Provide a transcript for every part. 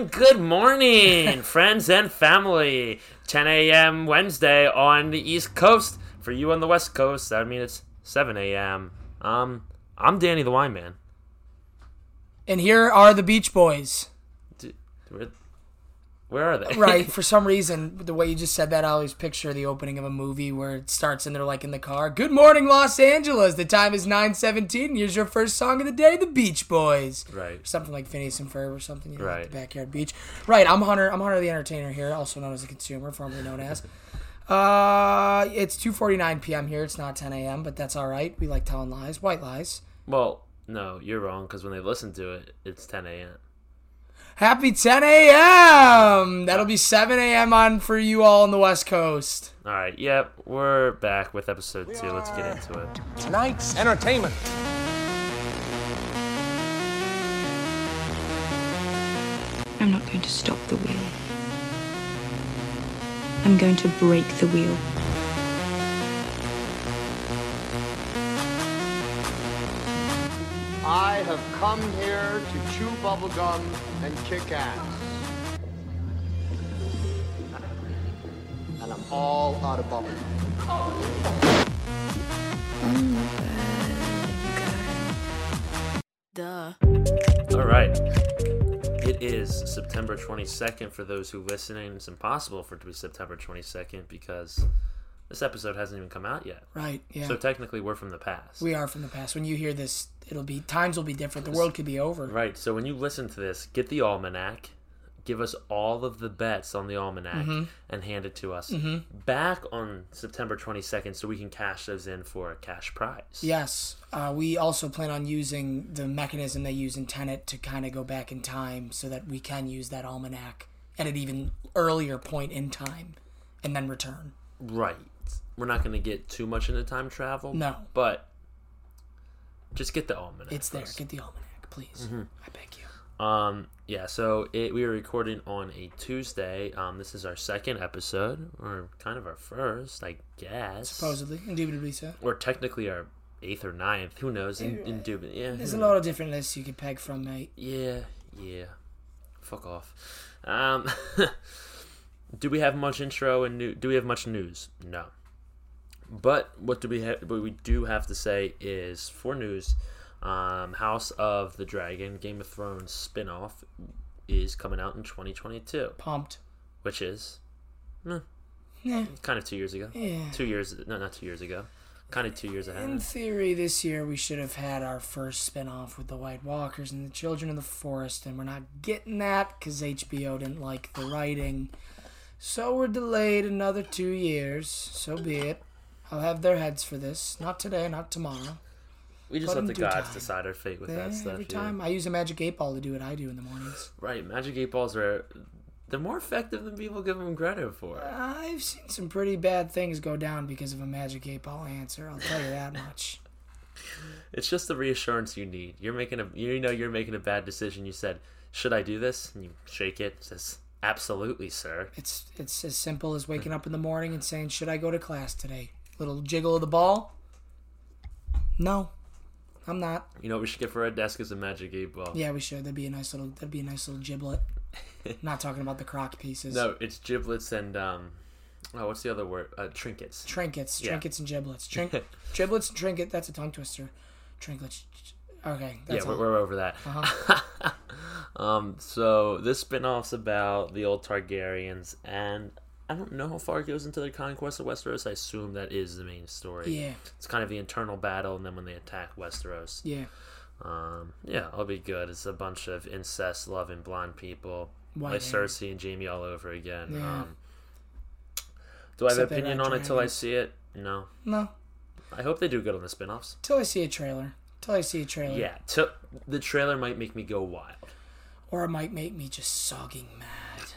and good morning, friends and family. 10 a.m. Wednesday on the East Coast. For you on the West Coast, I mean it's 7 a.m. Um, I'm Danny the Wine Man. And here are the Beach Boys. D- Where, are they? Right. For some reason, the way you just said that, I always picture the opening of a movie where it starts and they're like in the car. Good morning, Los Angeles. The time is 9:17. Here's your first song of the day, the Beach Boys. right. Something like Phineas and Ferb or something, you know, like Right. the backyard beach. Right. I'm Hunter. I'm Hunter the Entertainer here, also known as the Consumer, formerly known as. Uh, it's 2:49 p.m. here. It's not 10 a.m., but that's all right. We like telling lies, white lies. Well, no, you're wrong because when they listen to it, it's 10 a.m. Happy 10 a.m. That'll be 7 a.m. on for you all on the West Coast. All right. Yep, we're back with episode two. Let's get into it. Tonight's entertainment. I'm not going to stop the wheel. I'm going to break the wheel. I have come here to chew bubblegum and kick ass. And I'm all out of bubblegum. Duh. All right. It is September 22nd for those who listening. It's impossible for it to be September 22nd because this episode hasn't even come out yet. Right. Yeah. So technically, we're from the past. we are from the past. When you hear this, it'll be times will be different. The world could be over. Right. So when you listen to this, get the almanac, give us all of the bets on the almanac, Mm-hmm. and hand it to us back on September 22nd so we can cash those in for a cash prize. Yes. Uh, we also plan on using the mechanism they use in Tenet to kind of go back in time so that we can use that almanac at an even earlier point in time and then return. Right. We're not going to get too much into time travel. No. But just get the almanac. It's there. first. Get the almanac, please. I beg you. Um, yeah, so it, we are recording on a Tuesday. Um, this is our second episode, or kind of our first, I guess. Supposedly. Indubitably so. Or technically our eighth or ninth. Who knows? In, indubit- yeah. There's a lot of different lists you could peg from, mate. Yeah, yeah. Fuck off. Um, do we have much intro and new? Do we have much news? No. But what do we have? What we do have to say is for news, um, House of the Dragon, Game of Thrones spin-off is coming out in 2022, Pumped. which is Yeah. kind of two years ago. Yeah. Two years? No, not two years ago. Kind of two years ahead. In theory, this year we should have had our first spin-off with the White Walkers and the Children of the Forest, and we're not getting that because HBO didn't like the writing. So we're delayed another two years. So be it. I'll have their heads for this. Not today, not tomorrow. We just Let let the gods time. decide our fate with Yeah, that stuff. every yeah. time I use a magic eight ball to do what I do in the mornings. Right, magic eight balls are they're more effective than people give them credit for. I've seen some pretty bad things go down because of a magic eight ball answer. I'll tell you that much. It's just the reassurance you need. You're making a you know you're making a bad decision. You said, "Should I do this?" And you shake it. It says, "Absolutely, sir." It's it's as simple as waking up in the morning and saying, "Should I go to class today?" Little jiggle of the ball. No, I'm not. You know what we should get for our desk is a magic eight ball. Yeah, we should. That'd be a nice little. That'd be a nice little giblet. not talking about the crock pieces. No, it's giblets and um, oh, what's the other word? Uh, trinkets. Trinkets, Yeah. trinkets, and giblets. Trink, giblets and trinket. That's a tongue twister. Trinkets. Okay, that's yeah, we're, we're over that. Uh-huh. um, so this spin-off's about the old Targaryens, and I don't know how far it goes into the conquest of Westeros. I assume that is the main story. Yeah, It's kind of the internal battle, and then when they attack Westeros. yeah. Um, yeah, I'll be good. It's a bunch of incest-loving blonde people, White like. Cersei and Jaime all over again. Yeah. Um, do I have Except an opinion on it till I see it? No. No, I hope they do good on the spin-offs. till I see a trailer. Till I see a trailer. Yeah, till, the trailer might make me go wild. Or it might make me just sogging mad.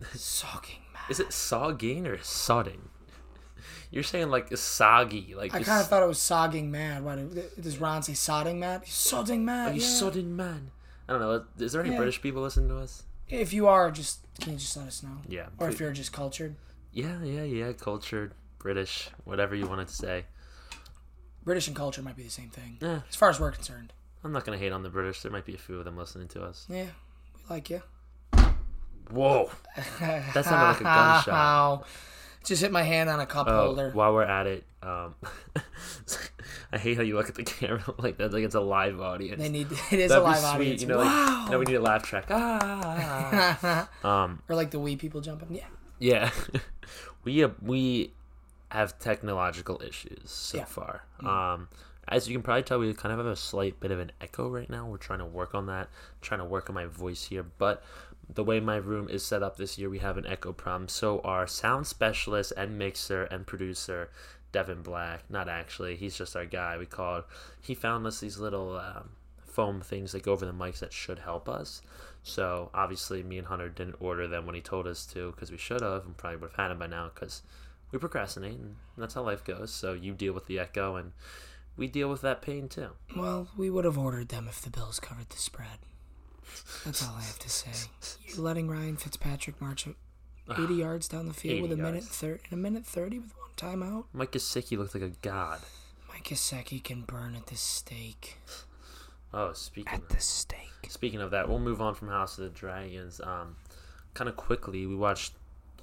sogging. Is it sogging or sodding? You're saying like soggy, like I kind of thought it was sogging mad. Why do- does Ron say sodding mad? He's sodding mad. Are you yeah. sodding man. I don't know. Is there any Yeah. British people listening to us? If you are, just can you just let us know? Yeah. Or if you're just cultured. yeah, yeah, yeah. Cultured, British, whatever you wanted to say. British and culture might be the same thing. Yeah. As far as we're concerned. I'm not gonna hate on the British. There might be a few of them listening to us. Yeah, we like you. Whoa. That sounded like a gunshot. Just hit my hand on a cup Oh, holder. while we're at it, um, I hate how you look at the camera like that, like it's a live audience. They need it is That'd a live be sweet, audience. you know. wow. Like, no, we need a laugh track. Ah. um, or like the wee people jumping. Yeah. yeah, we uh, we have technological issues so Yeah. far. Mm. Um, as you can probably tell, we kind of have a slight bit of an echo right now. We're trying to work on that, trying to work on my voice here. But the way my room is set up this year, we have an echo problem. So our sound specialist and mixer and producer, Devin Black, not actually, he's just our guy. We called. He found us these little um, foam things that go over the mics that should help us. So obviously, me and Hunter didn't order them when he told us to because we should have and probably would have had them by now because we procrastinate and that's how life goes. So you deal with the echo and we deal with that pain too. Well, we would have ordered them if the Bills covered the spread. That's all I have to say. You're letting Ryan Fitzpatrick march 80 yards down the field 80 with a minute yards. thir- in a minute 30 with one timeout. Mike Gesicki looked like a god. Mike Gesicki can burn at the stake. Oh, speaking At the stake. speaking of that, we'll move on from House of the Dragons. Um, kind of quickly, we watched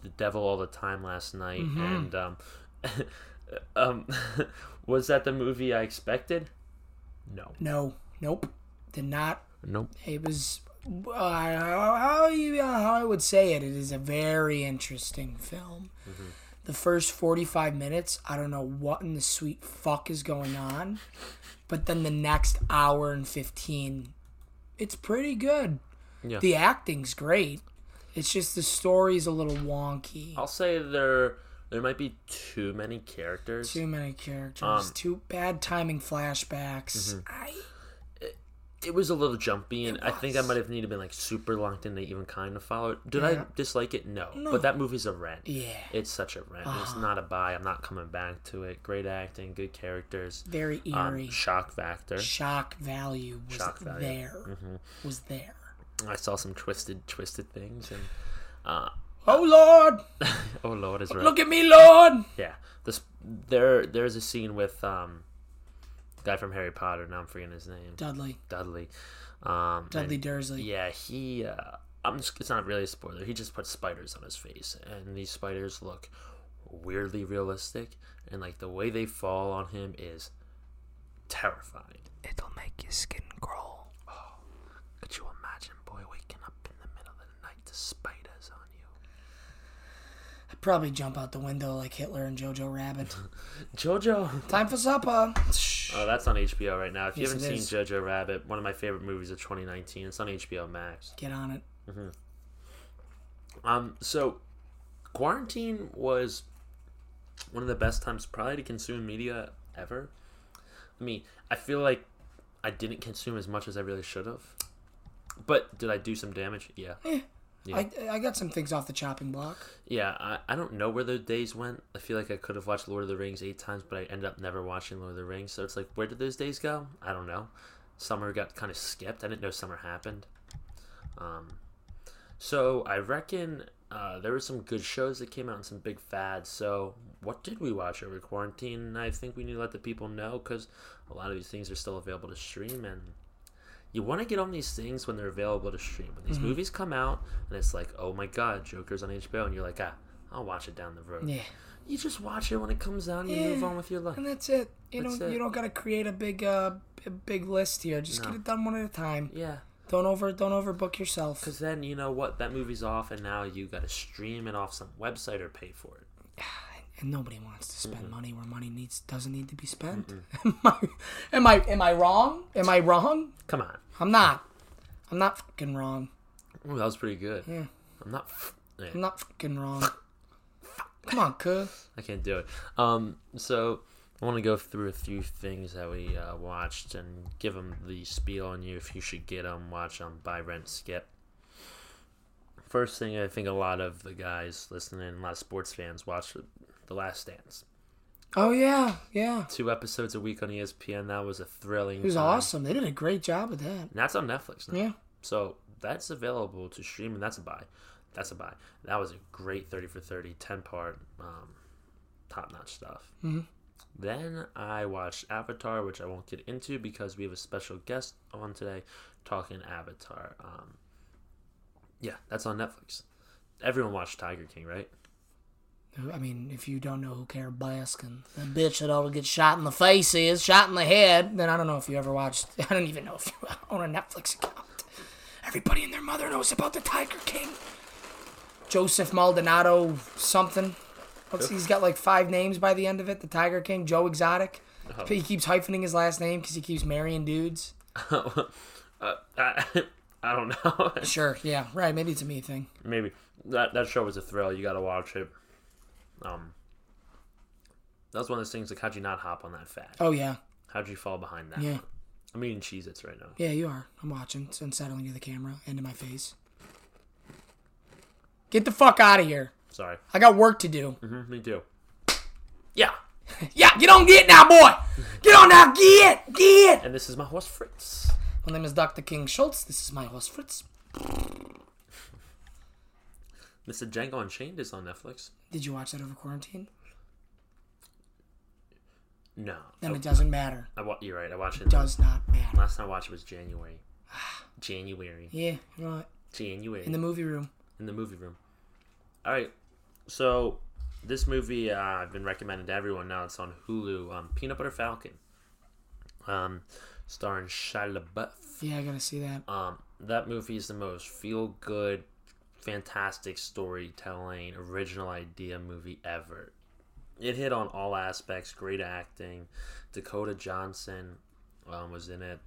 The Devil All the Time last night, and um, um, was that the movie I expected? No, No, nope, did not. Nope. It was uh, how you how I would say it. It is a very interesting film. The first forty five minutes, I don't know what in the sweet fuck is going on, but then the next hour and fifteen, it's pretty good. Yeah. The acting's great. It's just the story's a little wonky. I'll say there there might be too many characters. Too many characters. Um, too bad timing flashbacks. Mm-hmm. I It was a little jumpy, and I think I might have needed to be like super locked in to even kind of follow it. Did Yeah. I dislike it? No. But that movie's a rent. yeah. It's such a rent. It's not a buy. I'm not coming back to it. Great acting, good characters. Very Um, eerie. shock factor. shock value was Shock value. there. Was there. I saw some twisted, twisted things, and uh, Oh Lord, oh lord, is right. look at me, Lord. Yeah, this there. There's a scene with um, guy from Harry Potter. Now I'm forgetting his name. Dudley, Dudley. Um, Dudley and- Dursley. Yeah, he. Uh, I'm just. It's not really a spoiler. He just put spiders on his face, and these spiders look weirdly realistic, and like the way they fall on him is terrifying. It'll make your skin crawl. Oh, Could you imagine, boy, waking up in the middle of the night to spiders on you? I'd probably jump out the window like Hitler and Jojo Rabbit. Jojo. Time for supper. Oh, that's on HBO right now. If you Yes, haven't it seen is. Jojo Rabbit, one of my favorite movies of 2019, it's on HBO Max. Get on it. Um, so quarantine was one of the best times probably to consume media ever. I mean, I feel like I didn't consume as much as I really should have. But did I do some damage? Yeah. Yeah. I, I got some things off the chopping block. Yeah, I, I don't know where the days went. I feel like I could have watched Lord of the Rings eight times, but I ended up never watching Lord of the Rings. So it's like, where did those days go? I don't know. Summer got kind of skipped. I didn't know summer happened. Um, so I reckon uh, there were some good shows that came out and some big fads. So what did we watch over quarantine? And I think we need to let the people know because a lot of these things are still available to stream and you want to get on these things when they're available to stream. When these movies come out and it's like, oh my god, Joker's on HBO, and you're like, ah, I'll watch it down the road. Yeah. You just watch it when it comes out and you Yeah. move on with your life. And that's it. You That's don't it. you don't gotta create a big uh a big list here. Just No. get it done one at a time. Yeah, Don't over don't overbook yourself. because then you know what, that movie's off, and now you got to stream it off some website or pay for it. and nobody wants to spend Mm-hmm. money where money needs doesn't need to be spent. am, I, am I am I wrong? Am I wrong? Come on, I'm not. I'm not fucking wrong. Ooh, that was pretty good. Yeah. I'm not. F- yeah, I'm not fucking wrong. Come on, cuz. I can't do it. Um, so I want to go through a few things that we uh, watched and give them the spiel on you if you should get them, watch them, buy, rent, skip. First thing, I think a lot of the guys listening, a lot of sports fans watch The Last Dance. Oh yeah, yeah. Two episodes a week on ESPN. That was a thrilling. It was time. awesome. They did a great job with that. And that's on Netflix now. Yeah. So that's available to stream, and that's a buy. That's a buy. That was a great 30 for 30, 10 part, um, top notch stuff. Mm-hmm. Then I watched Avatar, which I won't get into because we have a special guest on today talking Avatar. Um, yeah, that's on Netflix. everyone watched Tiger King, right? I mean, if you don't know who Carole Baskin, the bitch that ought to get shot in the face is, shot in the head, then I don't know if you ever watched. I don't even know if you own a Netflix account. Everybody and their mother knows about the Tiger King. Joseph Maldonado something. What's, he's got like five names by the end of it. The Tiger King, Joe Exotic. He keeps hyphening his last name because he keeps marrying dudes. uh, I, I don't know. Sure, yeah, right. Maybe it's a me thing. Maybe that that show was a thrill. You got to watch it. Um, that was one of those things. Like, how'd you not hop on that fad? Oh yeah, How'd you fall behind that? yeah, I'm eating Cheez-Its right now. yeah. You are. I'm watching. It's unsettling to the camera and to my face. Get the fuck out of here. Sorry. I got work to do. hmm me too. Yeah. Yeah, get on, get now, boy. Get on now, get, get. And this is my horse Fritz. My name is Dr. King Schultz. This is my horse, Fritz. Mr. Django Unchained is on Netflix. Did you watch that over quarantine? No. Then I, it doesn't matter. I wa- you're right. I watched it. It Does not matter. Last time I watched it was January. January. Yeah, you know what? January. In the movie room. in the movie room. All right, so this movie uh, I've been recommending to everyone now. It's on Hulu. Um, Peanut Butter Falcon, um, starring Shia LaBeouf. Yeah, I gotta see that. Um, that movie is the most feel good, fantastic storytelling, original idea movie ever. It hit on all aspects. Great acting. Dakota Johnson um, was in it.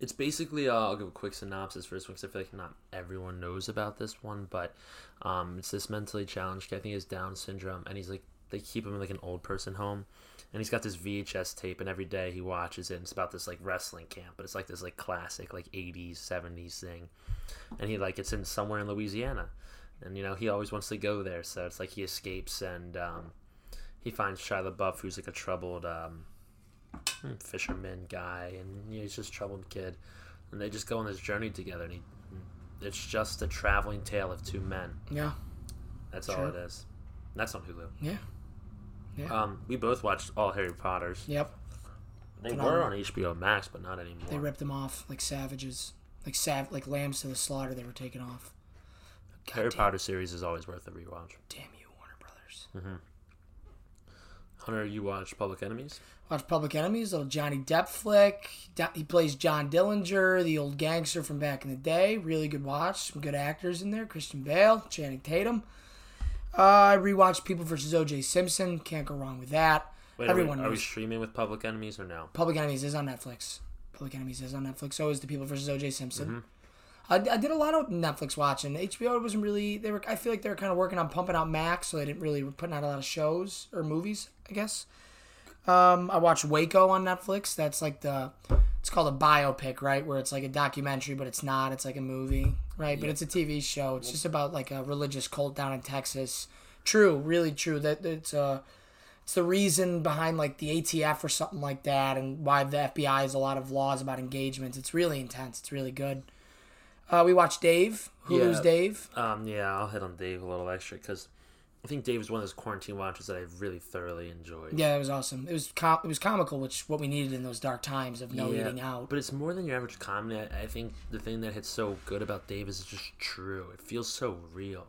It's basically, uh, I'll give a quick synopsis for this one because I feel like not everyone knows about this one, but um, it's this mentally challenged guy. I think he has Down syndrome, and he's like, they keep him in like an old person home, and he's got this VHS tape, and every day he watches it, and it's about this like wrestling camp, but it's like this like classic like 80s, 70s thing, and he like it's in somewhere in Louisiana, and you know he always wants to go there, so it's like he escapes and um, he finds Shia LaBeouf, who's like a troubled um, fisherman guy, and you know, he's just a troubled kid, and they just go on this journey together, and he, it's just a traveling tale of two men. Yeah, That's all it is. That's on Hulu. yeah, yeah. Um, we both watched all Harry Potters. yep. They Phenomenal. were on HBO Max, but not anymore. They ripped them off like savages, like sav, like lambs to the slaughter. They were taken off. Harry damn. Potter series is always worth a rewatch. Damn you, Warner Brothers. Hunter, you watched Public Enemies? Watch Public Enemies, little Johnny Depp flick. He plays John Dillinger, the old gangster from back in the day. Really good watch. Some good actors in there. Christian Bale, Channing Tatum. Uh, I rewatched People vs. O.J. Simpson. Can't go wrong with that. Wait, Everyone are we, are we streaming with Public Enemies or no? Public Enemies is on Netflix. Public Enemies is on Netflix. So is the People vs. O.J. Simpson. Mm-hmm. I, I did a lot of Netflix watching. HBO wasn't really. They were. I feel like they were kind of working on pumping out Max, so they didn't really were putting out a lot of shows or movies. I guess. Um, I watched Waco on Netflix. That's like the. It's called a biopic, right? Where it's like a documentary, but it's not. It's like a movie, right? But it's a TV show. It's just about like a religious cult down in Texas. True, really true. That it's uh it's the reason behind like the ATF or something like that, and why the FBI has a lot of laws about engagements. It's really intense. It's really good. Uh, we watched Dave. Hulu's Yeah. Dave. Um, yeah, I'll hit on Dave a little extra because I think Dave is one of those quarantine watches that I really thoroughly enjoyed. Yeah, it was awesome. It was com- it was comical, which what we needed in those dark times of no Yeah, eating out. But it's more than your average comedy. I, I think the thing that hits so good about Dave is it's just true. It feels so real.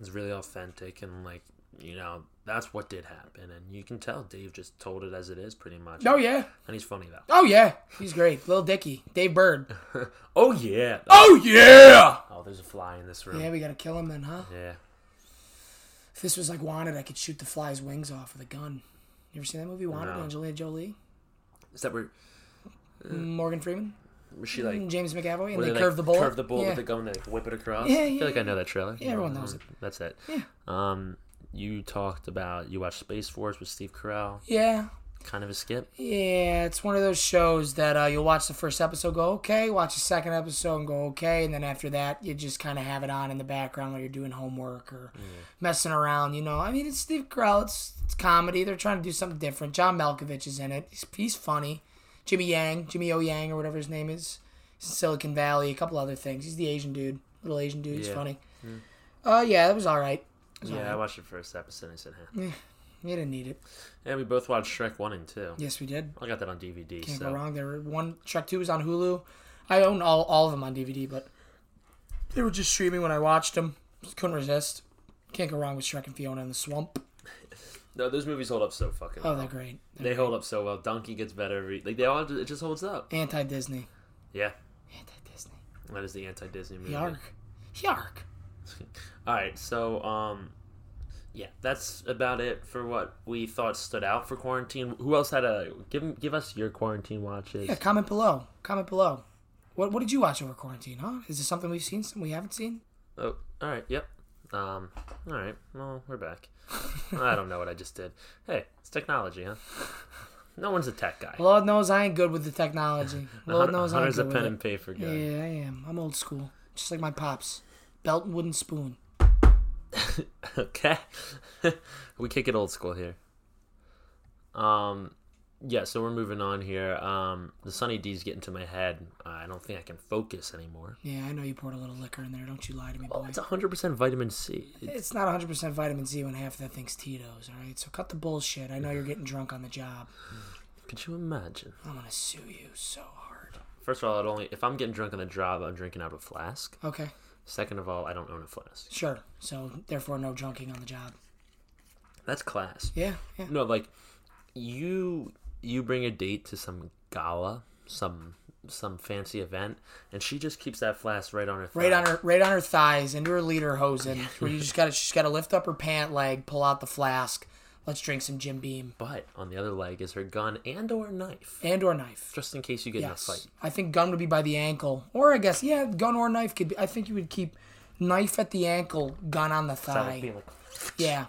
It's really authentic and like you know that's what did happen, and you can tell Dave just told it as it is, pretty much. oh yeah, and he's funny though. oh yeah, he's great. Little Dicky, Dave Burd. Oh yeah. Oh yeah. Oh, there's a fly in this room. Yeah, we gotta kill him then, huh? Yeah. If this was like Wanted, I could shoot the fly's wings off with a gun. You ever seen that movie Wanted? No. Angelina Jolie, Is that where Morgan Freeman, was she like? James McAvoy, and where they, like, curve the bullet. Curve the bullet yeah. with the gun and they whip it across. Yeah, I yeah, feel like I know that trailer. Yeah, everyone knows it. That's it. Yeah. Um, you talked about you watched Space Force with Steve Carell. Yeah, Kind of a skip. Yeah, it's one of those shows that uh, you'll watch the first episode, go okay, watch the second episode, and go okay, and then after that, you just kind of have it on in the background while you're doing homework or messing around. You know, I mean, it's Steve Carell, it's, it's comedy. They're trying to do something different. John Malkovich is in it. He's, he's funny. Jimmy Yang, Jimmy O Yang, or whatever his name is. He's in Silicon Valley. A couple other things. He's the Asian dude, little Asian dude. He's Yeah. funny. Uh, yeah, that was all right. It was all Yeah, I watched the first episode and I said, huh. You didn't need it. Yeah, we both watched Shrek 1 and 2. Yes, we did. I got that on DVD. Can't so go wrong. There were one Shrek Two is on Hulu. I own all, all of them on DVD, but They were just streaming when I watched them. Couldn't resist. Can't go wrong with Shrek and Fiona in the swamp. No, those movies hold up so fucking. Oh, well. they're great. They hold up so well. Donkey gets better. Every, like they all, it just holds up. Anti Disney. Yeah, Anti Disney. that is the anti-Disney movie. Yark. Yark. All right, so um, yeah, that's about it for what we thought stood out for quarantine. Who else had a give? Give us your quarantine watches. Yeah, comment below. Comment below. What What did you watch over quarantine? Huh? Is this something we've seen? Something we haven't seen? Oh, all right. Yep. Um. All right. Well, we're back. I don't know what I just did. Hey, it's technology, huh? No one's a tech guy. Lord knows I ain't good with the technology. Lord knows I ain't Hunter's a good pen with and paper guy. Yeah, I am. I'm old school, just like my pops. Belt and wooden spoon. okay. we kick it old school here. Um, yeah. So we're moving on here. Um, the Sunny D's getting to my head. I don't think I can focus anymore. Yeah, I know you poured a little liquor in there. Don't you lie to me, boy. It's 100% vitamin C. It's- It's not 100% vitamin C when half of that thing's Tito's, all right? So cut the bullshit. I know you're getting drunk on the job. Could you imagine? I'm gonna sue you so hard. First of all, it only if I'm getting drunk on the job, I'm drinking out of a flask. Okay, Second of all, I don't own a flask. sure. So therefore, no drunking on the job. That's class. Yeah, yeah. No, like you you bring a date to some gala, some some fancy event, and she just keeps that flask right on her Right on her, right on her thighs, into her lederhosen. Where you just gotta, she's gotta lift up her pant leg, pull out the flask. Let's drink some Jim Beam But on the other leg is her gun and or knife, and or knife. just in case you get Yes, in a fight. I think gun would be by the ankle, or I guess yeah, gun or knife could be. I think you would keep knife at the ankle, gun on the thigh. like, Yeah.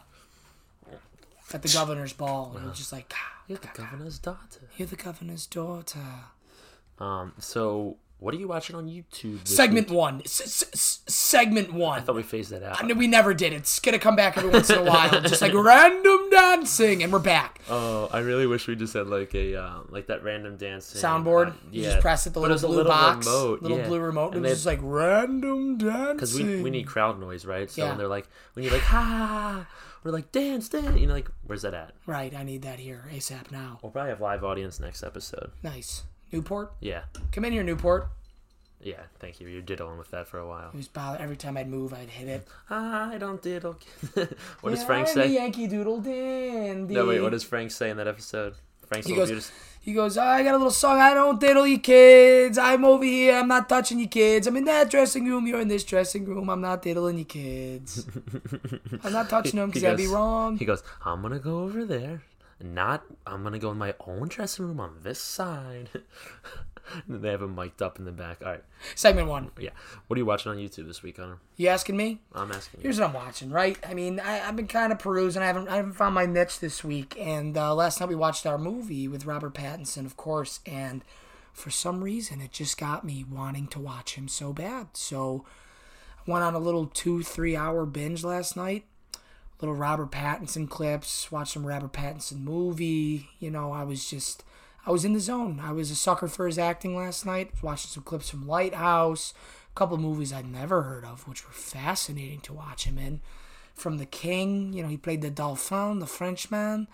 At the governor's ball, and you're just like, "Ah, You're the governor's daughter. you're the governor's daughter. Um. So, what are you watching on YouTube? Segment week? one. S- s- segment one. I thought we phased that out. I mean, we never did. It's gonna come back every once in a while, just like random dancing, and we're back. Oh, I really wish we just had like a uh, like that random dancing Soundboard. uh, You yeah, just press it, the little it's blue little box, remote, little yeah. blue remote. And And it was they- just like random dancing. because we, we need crowd noise, right? So Yeah. when they're like, when you're like, ha, we're like, dance, dance. You know, like, where's that at? right. I need that here ASAP now. We'll probably have live audience next episode. Nice. Newport, Yeah, come in here, Newport. yeah. Thank you. You're diddling with that for a while. It was every time I'd move, I'd hit it. Ah, I don't diddle. what does Frank I'm say? Yankee Doodle Dandy. No, wait. What does Frank say in that episode? Frank's He goes, beautiful. he goes, I got a little song. I don't diddle you kids. I'm over here. I'm not touching you kids. I'm in that dressing room. You're in this dressing room. I'm not diddling you kids. I'm not touching them because that'd be wrong. He goes, I'm gonna go over there. Not, I'm gonna go in my own dressing room on this side. they have him mic'd up in the back. All right, Segment one. yeah. What are you watching on YouTube this week, Connor? You asking me? I'm asking you. Here's what I'm watching, right? I mean, I, I've been kind of perusing. I haven't, I haven't found my niche this week. And uh, last night we watched our movie with Robert Pattinson, of course. And for some reason, it just got me wanting to watch him so bad. So I went on a little two, three hour binge last night. Little Robert Pattinson clips, watched some Robert Pattinson movie. You know, I was just, I was in the zone. I was a sucker for his acting last night. Watching some clips from Lighthouse, a couple movies I'd never heard of, which were fascinating to watch him in. From The King, you know, he played the Dauphin, the Frenchman.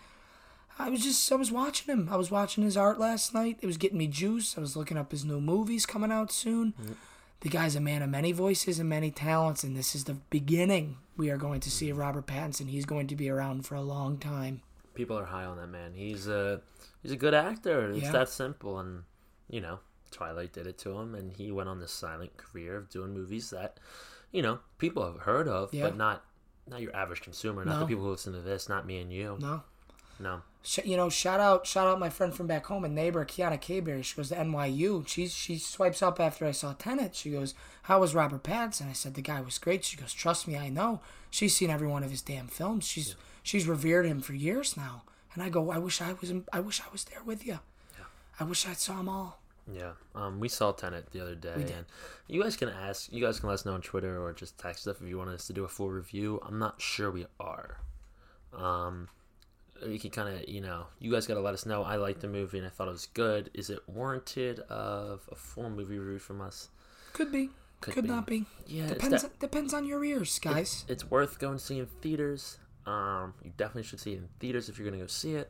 I was just, I was watching him. I was watching his art last night. It was getting me juice. I was looking up his new movies coming out soon. Mm. The guy's a man of many voices and many talents, and this is the beginning. We are going to see of Robert Pattinson. He's going to be around for a long time. People are high on that man. He's a he's a good actor. It's Yeah. that simple. And you know, Twilight did it to him, and he went on this silent career of doing movies that, you know, people have heard of, Yeah. but not not your average consumer, not the people who listen to this, not me and you. No, No. Sh- you know, shout out, shout out my friend from back home, and neighbor, Kiana Kayberry. She goes to NYU. She she swipes up after I saw Tenet. She goes, "How was Robert Pattinson?" I said, "The guy was great." She goes, "Trust me, I know. She's seen every one of his damn films. She's she's revered him for years now." And I go, "I wish I was. I wish I was there with you. I wish I saw them all." Yeah, um, we saw Tenet the other day, and you guys can ask, you guys can let us know on Twitter or just text us if you want us to do a full review. I'm not sure we are. Um, you can kind of, you know, you guys got to let us know. I liked the movie and I thought it was good. Is it warranted of a full movie review from us? Could be, Could could, be. not be. Yeah, depends. that- depends on your ears, guys. It's worth going to see in theaters. Um, you definitely should see it in theaters if you're gonna go see it.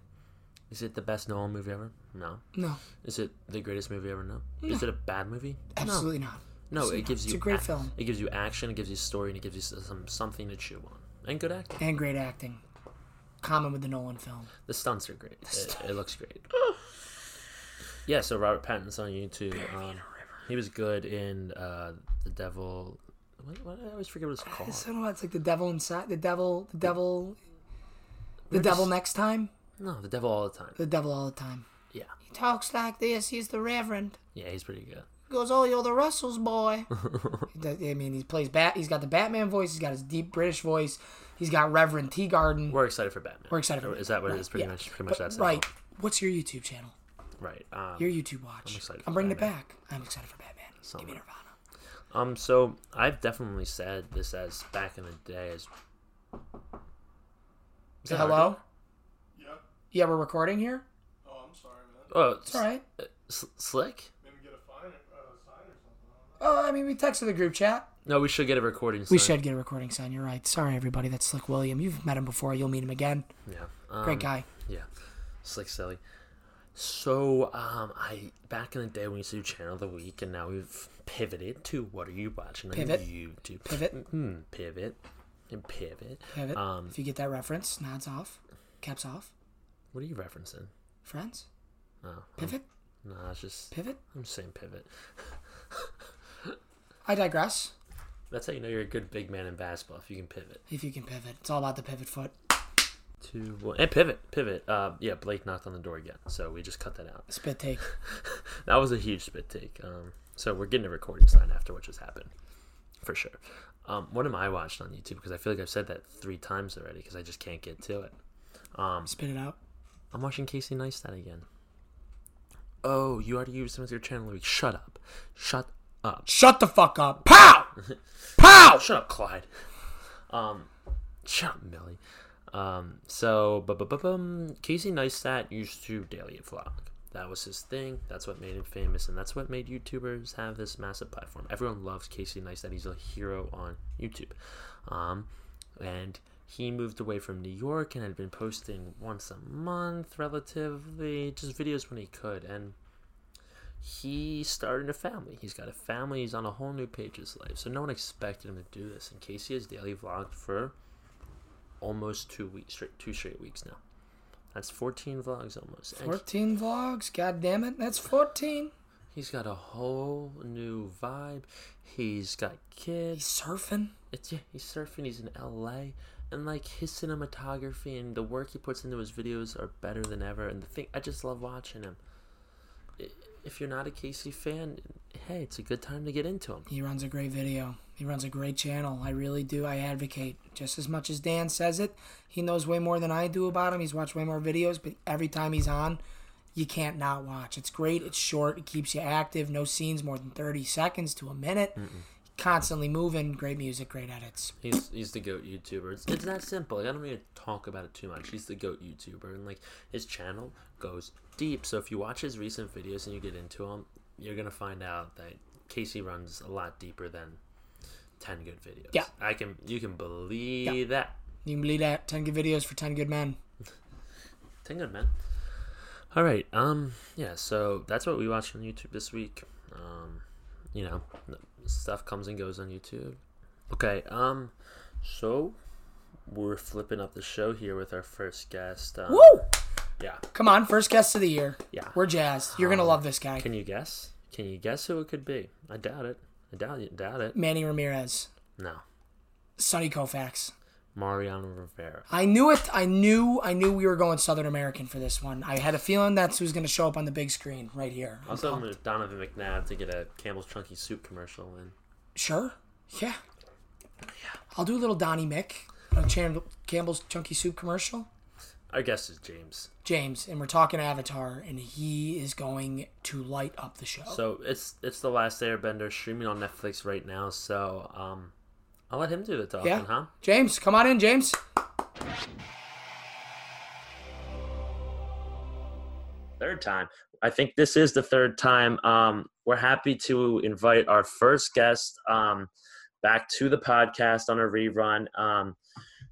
Is it the best Nolan movie ever? No. no, Is it the greatest movie ever? No. Is it a bad movie? absolutely not. No, it gives It's you a great ac- film. It gives you action, it gives you story, and it gives you some something to chew on. And good acting. and great acting. Common with the Nolan film. The stunts are great. It, it looks great. yeah, so Robert Pattinson's on YouTube. Um, he was good in uh, The Devil. What, what, I always forget what it's called. I don't know. It's like the devil inside. The devil. The devil. The We're devil just- next time. No, The Devil all the time. The devil all the time. Yeah. He talks like this. He's the Reverend. Yeah, he's pretty good. He goes, oh, you're the Russells boy. I mean, he plays Bat. He's got the Batman voice. He's got his deep British voice. He's got Reverend Teagardin. We're excited for Batman. We're excited for Is that what it right, is? Pretty yeah. much. Pretty much But- that's it. right. What's your YouTube channel? Right. Um, Your YouTube watch. I'm excited I'm for bringing it back. I'm excited for Batman. Give me Nirvana. Um, so I've definitely said this as back in the day as. Is that Hello? Arthur? Yeah. Yeah, we're recording here. Oh, I'm sorry, man. Oh, It's all right. uh, S- slick. Maybe get a fine, uh, sign or something. I don't. Oh, I mean, we texted the group chat. No, we should get a recording. We should get a recording sign. You're right. Sorry, everybody. That's Slick William. You've met him before. You'll meet him again. Yeah. Um, Great guy. Yeah. Slick silly. So, um, I back in the day we used to do channel of the week, and now we've pivoted to what are you watching on Pivot. YouTube? Pivot. Hmm. Pivot. And pivot. Pivot. Um, if you get that reference, nods off, caps off. what are you referencing? Friends. Oh, Pivot. no, it's just Pivot. I'm saying pivot. I digress. That's how you know you're a good big man in basketball if you can pivot. If you can pivot, it's all about the pivot foot. Two, one, and pivot, pivot. Uh, yeah, Blake knocked on the door again, so we just cut that out. Spit take. That was a huge spit take. Um, so we're getting a recording sign after what just happened, for sure. Um, what am I watched on YouTube? Because I feel like I've said that three times already. Because I just can't get to it. Um, Spit it out. I'm watching Casey Neistat again. Oh, you already used him as your channel of the week. Shut up. Shut up. Shut the fuck up. Pow! Pow! Shut up, Clyde. Um, shut up, Millie. Um, so, Casey Neistat used to daily vlog. That was his thing. That's what made him famous, and that's what made YouTubers have this massive platform. Everyone loves Casey Neistat. He's a hero on YouTube. Um, and he moved away from New York and had been posting once a month, relatively, just videos when he could. And he started a family. He's got a family. He's on a whole new page of his life. So no one expected him to do this. And Casey has daily vlogged for almost two weeks, straight, two straight weeks now. That's 14 vlogs almost. And 14 vlogs. God damn it. That's 14. he's got a whole new vibe. He's got He's kids. surfing. It's yeah, he's surfing. He's in LA, and like his cinematography and the work he puts into his videos are better than ever. And the thing, I just love watching him. I- If you're not a Casey fan, hey, it's a good time to get into him. He runs a great video. He runs a great channel. I really do. I advocate just as much as Dan says it. He knows way more than I do about him. He's watched way more videos, but every time he's on, you can't not watch. It's great. It's short. It keeps you active. No scenes more than 30 seconds to a minute. Constantly moving. Great music. Great edits. He's he's the goat YouTuber. It's, it's that simple. Like, I don't need to talk about it too much. He's the goat YouTuber, and like his channel goes deep. So if you watch his recent videos and you get into them, you're gonna find out that Casey runs a lot deeper than ten good videos. Yeah. I can you can believe that. You can believe that. 10 good videos for 10 good men. Ten good men. All right. Um. Yeah. So that's what we watched on YouTube this week. Um. You know, stuff comes and goes on YouTube. Okay. Um. So we're flipping up the show here with our first guest. Um, Woo! Yeah. Come on. First guest of the year. Yeah. We're jazzed. You're going to love this guy. Can you guess? Can you guess who it could be? I doubt it. I doubt it. Doubt it. Manny Ramirez. No. Sonny Koufax. Mariano Rivera. I knew it. I knew. I knew we were going Southern American for this one. I had a feeling that's who's going to show up on the big screen right here. I'm Also, pumped. with Donovan McNabb to get a Campbell's Chunky Soup commercial in. Sure. Yeah. Yeah. I'll do a little Donnie Mick, a Campbell's Chunky Soup commercial. Our guest is James. James, and we're talking Avatar, and he is going to light up the show. So it's it's the Last Airbender streaming on Netflix right now. So um, I'll let him do the talking, yeah. huh? James, come on in, James. Third time. I think this is the third time. Um, we're happy to invite our first guest um, back to the podcast on a rerun um,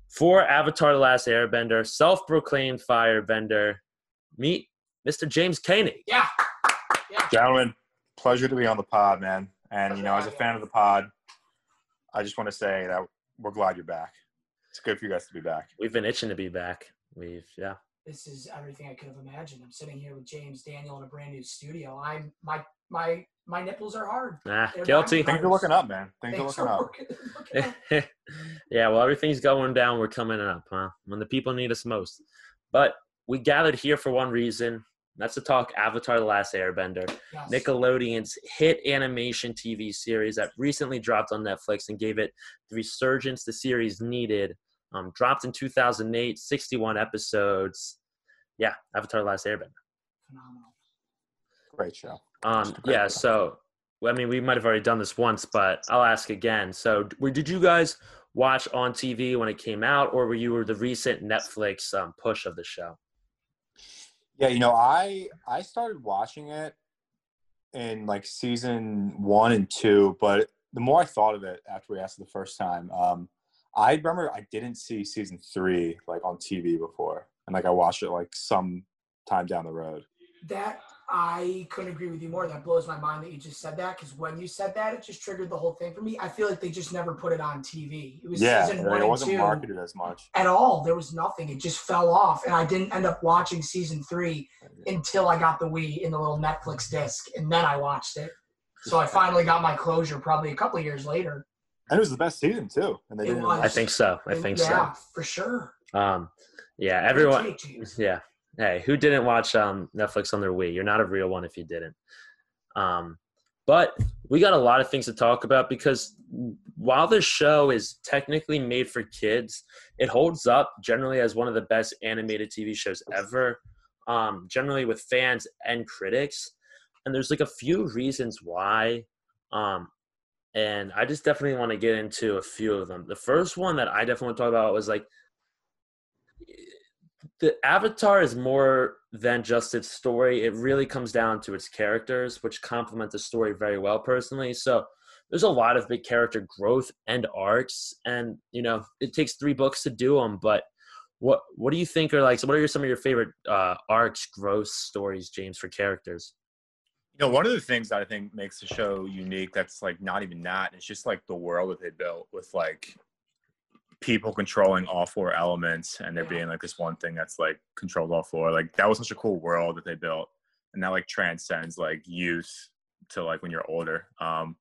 for Avatar: The Last Airbender, self-proclaimed firebender. Meet Mr. James Koenig. Yeah. Gentlemen, pleasure to be on the pod, man. And you know, as a fan of the pod, I just want to say that we're glad you're back. It's good for you guys to be back. We've been itching to be back. We've yeah. This is everything I could have imagined. I'm sitting here with James Daniel in a brand new studio. I'm my my my nipples are hard. Ah, They're guilty. not- Things are looking up, man. Things, Things are looking up. looking- looking up. yeah, well, everything's going down. We're coming up, huh? When the people need us most. But we gathered here for one reason. That's to talk Avatar: The Last Airbender, Yes. Nickelodeon's hit animation TV series that recently dropped on Netflix and gave it the resurgence the series needed. Um, dropped in 2008, 61 episodes. Yeah, Avatar: The Last Airbender. Phenomenal. Great show. Um, great yeah, show. so I mean, we might have already done this once, but I'll ask again. So, did you guys watch on TV when it came out, or were you the recent Netflix um, push of the show? Yeah, you know, I I started watching it in like season one and two, but the more I thought of it after we asked it the first time, um, I remember I didn't see season three like on TV before, and like I watched it like some time down the road. That I couldn't agree with you more. That blows my mind that you just said that because when you said that, it just triggered the whole thing for me. I feel like they just never put it on TV. It was Yeah, season like, one it and wasn't two marketed as much. at all. There was nothing. It just fell off, and I didn't end up watching season three until I got the Wii in the little Netflix disc, and then I watched it. So I finally got my closure, probably a couple of years later. And it was the best season too. And they It didn't. was. I think so. I And think yeah, for sure. Um, yeah, everyone. Great take, James. Yeah. Hey, who didn't watch um, Netflix on their Wii? You're not a real one if you didn't. Um, but we got a lot of things to talk about because while this show is technically made for kids, it holds up generally as one of the best animated TV shows ever. Um, generally with fans and critics, and there's like a few reasons why. Um, and I just definitely want to get into a few of them. The first one that I definitely want to talk about was like the Avatar is more than just its story. It really comes down to its characters, which complement the story very well, personally. So there's a lot of big character growth and arcs, and you know it takes three books to do them. But what what do you think are like? So what are some of your favorite uh, arcs, growth stories, James, for characters? You know, one of the things that I think makes the show unique that's like not even that, it's just like the world that they built with like people controlling all four elements and there Yeah. being like this one thing that's like controlled all four. Like that was such a cool world that they built. And that like transcends like youth to like when you're older. Um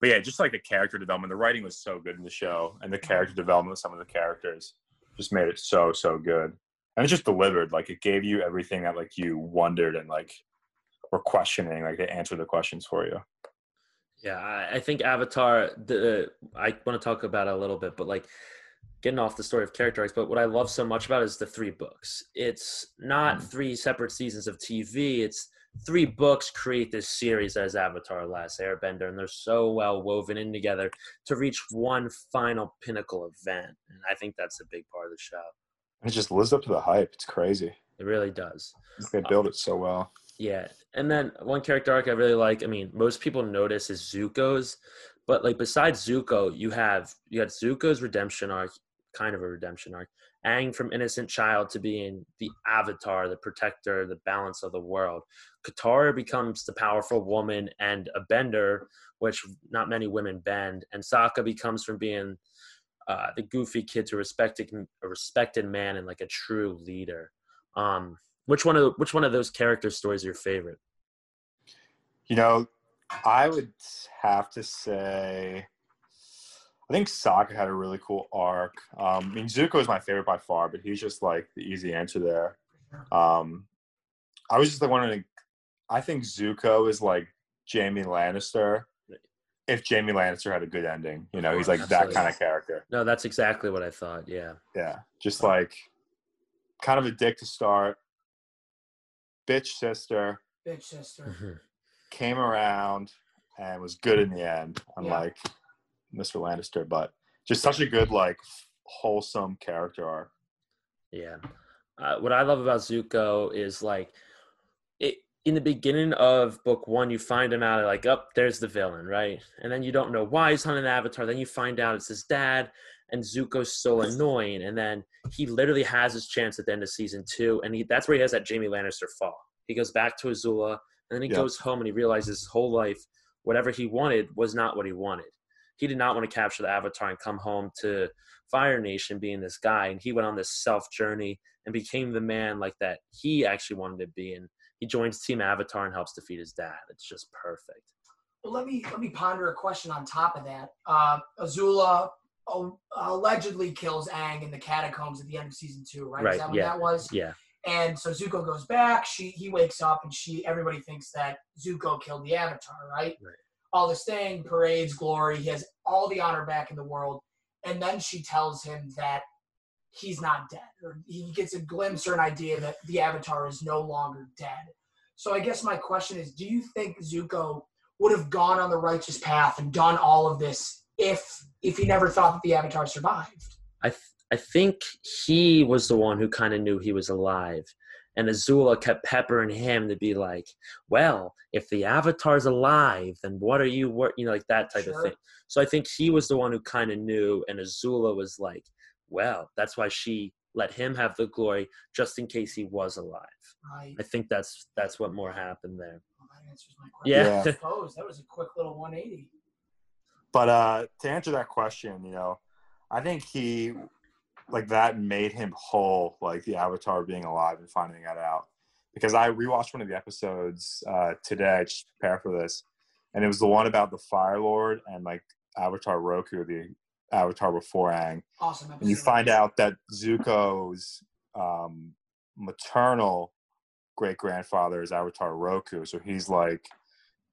but yeah, just like the character development, the writing was so good in the show and the character development of some of the characters just made it so, so good. And it just delivered. Like it gave you everything that like you wondered and like were questioning. Like they answered the questions for you. Yeah, I, I think Avatar. The I want to talk about it a little bit, but like getting off the story of character arcs. But what I love so much about is the three books. It's not mm. three separate seasons of TV. It's three books create this series as Avatar: Last Airbender, and they're so well woven in together to reach one final pinnacle event. And I think that's a big part of the show. It just lives up to the hype. It's crazy. It really does. They um, build it so well. Yeah, and then one character arc I really like. I mean, most people notice is Zuko's, but like besides Zuko, you have you had Zuko's redemption arc, kind of a redemption arc. Aang from innocent child to being the Avatar, the protector, the balance of the world. Katara becomes the powerful woman and a bender, which not many women bend. And Sokka becomes from being uh, the goofy kid to respected a respected man and like a true leader. Um, which one of which one of those character stories are your favorite? You know, I would have to say, I think Sokka had a really cool arc. Um, I mean, Zuko is my favorite by far, but he's just like the easy answer there. Um, I was just like wondering, I think Zuko is like Jaime Lannister. If Jaime Lannister had a good ending, you know, he's like that kind of character. No, that's exactly what I thought. Yeah. Yeah, just like kind of a dick to start, bitch sister, Bitch sister. came around and was good in the end, I'm Yeah. unlike Mr. Lannister. But just such a good, like, wholesome character arc. Yeah. Uh, what I love about Zuko is like it in the beginning of book one, you find him out like, up there's the villain, right? And then you don't know why he's hunting the Avatar. Then you find out it's his dad, and Zuko's so annoying. And then he literally has his chance at the end of season two, and he, that's where he has that Jaime Lannister fall. He goes back to Azula, and then he Yeah. goes home and he realizes his whole life whatever he wanted was not what he wanted. He did not want to capture the Avatar and come home to Fire Nation being this guy, and he went on this self journey and became the man like that he actually wanted to be. And he joins Team Avatar and helps defeat his dad. It's just perfect. Well, let me let me ponder a question on top of that. Uh, Azula uh, allegedly kills Aang in the catacombs at the end of season two, right? Right, Is that what yeah. that was? Yeah, And so Zuko goes back. She he wakes up, and she everybody thinks that Zuko killed the Avatar, right? Right. All this thing, parades, glory. He has all the honor back in the world, and then she tells him that he's not dead, or he gets a glimpse or an idea that the Avatar is no longer dead. So I guess my question is, do you think Zuko would have gone on the righteous path and done all of this if if he never thought that the Avatar survived? I th- I think he was the one who kind of knew he was alive, and Azula kept peppering him to be like, "Well, if the Avatar's alive, then what are you? Wor-? You know, like that type Sure. of thing." So I think he was the one who kind of knew, and Azula was like, "Well, that's why she let him have the glory, just in case he was alive." Right. I think that's that's what more happened there. Well, that answers my question. Yeah. I suppose that was a quick little 180. But uh, to answer that question, you know, I think he like that made him whole, like the Avatar being alive and finding that out. Because I rewatched one of the episodes uh, today just to prepare for this, and it was the one about the Fire Lord and like Avatar Roku, the Avatar before Aang. Awesome episode. and you find out that Zuko's um, maternal great grandfather is Avatar Roku, so he's like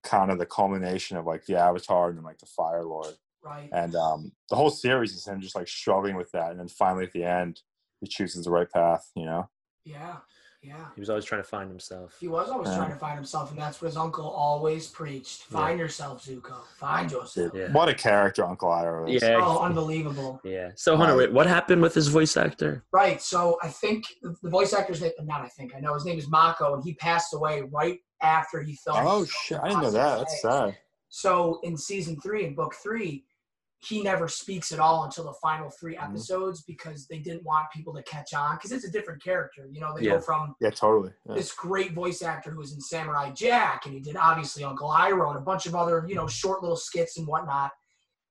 kind of the culmination of like the Avatar and then like the Fire Lord right. and um, the whole series is him just like struggling with that and then finally at the end he chooses the right path you know Yeah. Yeah. He was always trying to find himself. He was always Yeah. trying to find himself, and that's what his uncle always preached. Find yourself, Zuko. Find yourself. Yeah. what a character uncle Iroh is Yeah. Oh, unbelievable. Yeah. So Hunter, Right. wait, what happened with his voice actor? Right. So I think the the voice actor's name, not I think, I know his name is Mako, and he passed away right after he filmed. oh shit i didn't know that that's sad So in season three, in book three, he never speaks at all until the final three Mhm. episodes because they didn't want people to catch on because it's a different character. You know, they Yeah. go from yeah totally yeah. this great voice actor who was in Samurai Jack, and he did obviously Uncle Iroh and a bunch of other, you know, short little skits and whatnot.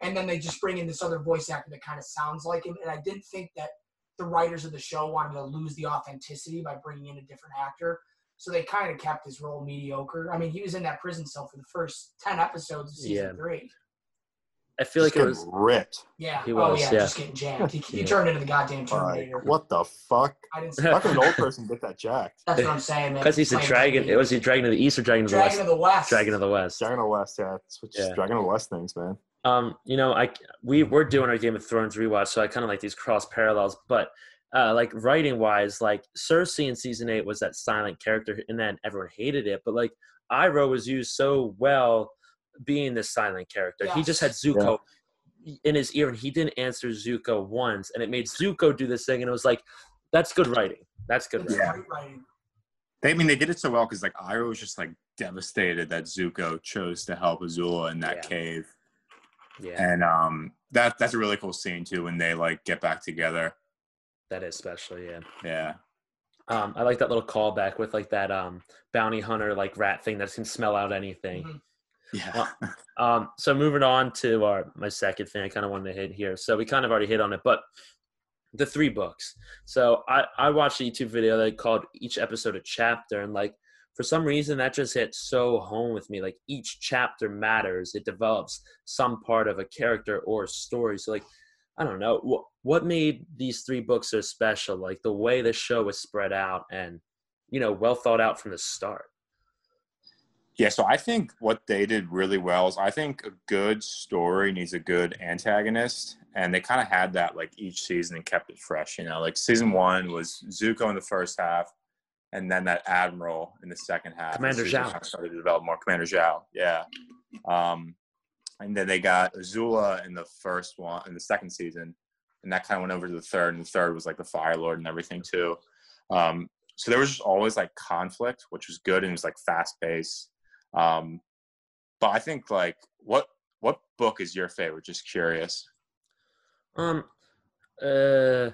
And then they just bring in this other voice actor that kind of sounds like him. And I didn't think that the writers of the show wanted to lose the authenticity by bringing in a different actor. So they kind of kept his role mediocre. I mean, he was in that prison cell for the first 10 episodes of season Yeah. three. I feel like it was. ripped Yeah. He oh, was, yeah, yeah. Just getting jacked. He, he Yeah. turned into the goddamn like Terminator. what the fuck I didn't see how that. can an old person get that jacked That's what I'm saying, man. Because he's a dragon. like It was he Dragon of the East or Dragon of the West? Dragon of the West. Dragon of the West. dragon of the west yeah that's what Yeah. dragon of the west things man Um, you know, I we we're doing our Game of Thrones rewatch, so I kind of like these cross parallels. But uh, like writing wise, like Cersei in season eight was that silent character, and then everyone hated it. But like Iroh was used so well, being this silent character. He just had Yes. Zuko in his ear, and he didn't answer Zuko once, and it made Zuko do this thing, and it was like, that's good writing. That's good writing. Yeah. writing. they I mean they did it so well because like Iroh was just like devastated that Zuko chose to help Azula in that Yeah. cave Yeah, and um that that's a really cool scene too when they like get back together that is special, yeah. yeah Um, I like that little callback with like that um bounty hunter like rat thing that can smell out anything. Mhm. Yeah Um, so moving on to our my second thing I kind of wanted to hit here. So we kind of already hit on it, but the three books. So I I watched a YouTube video that called each episode a chapter, and like for some reason that just hit so home with me. Like each chapter matters. It develops some part of a character or a story. So like I don't know what what made these three books so special. Like the way the show was spread out and you know well thought out from the start. Yeah, so I think what they did really well is I think a good story needs a good antagonist, and they kind of had that like each season and kept it fresh. You know, like season one was Zuko in the first half, and then that admiral in the second half. Commander Zhao. Started to develop more Commander Zhao, yeah. Um, and then they got Azula in the first one, in the second season, and that kind of went over to the third. And the third was like the Fire Lord and everything too. Um, so there was just always like conflict, which was good and it was like fast paced. Um, but I think like what what book is your favorite? Just curious. Um, uh,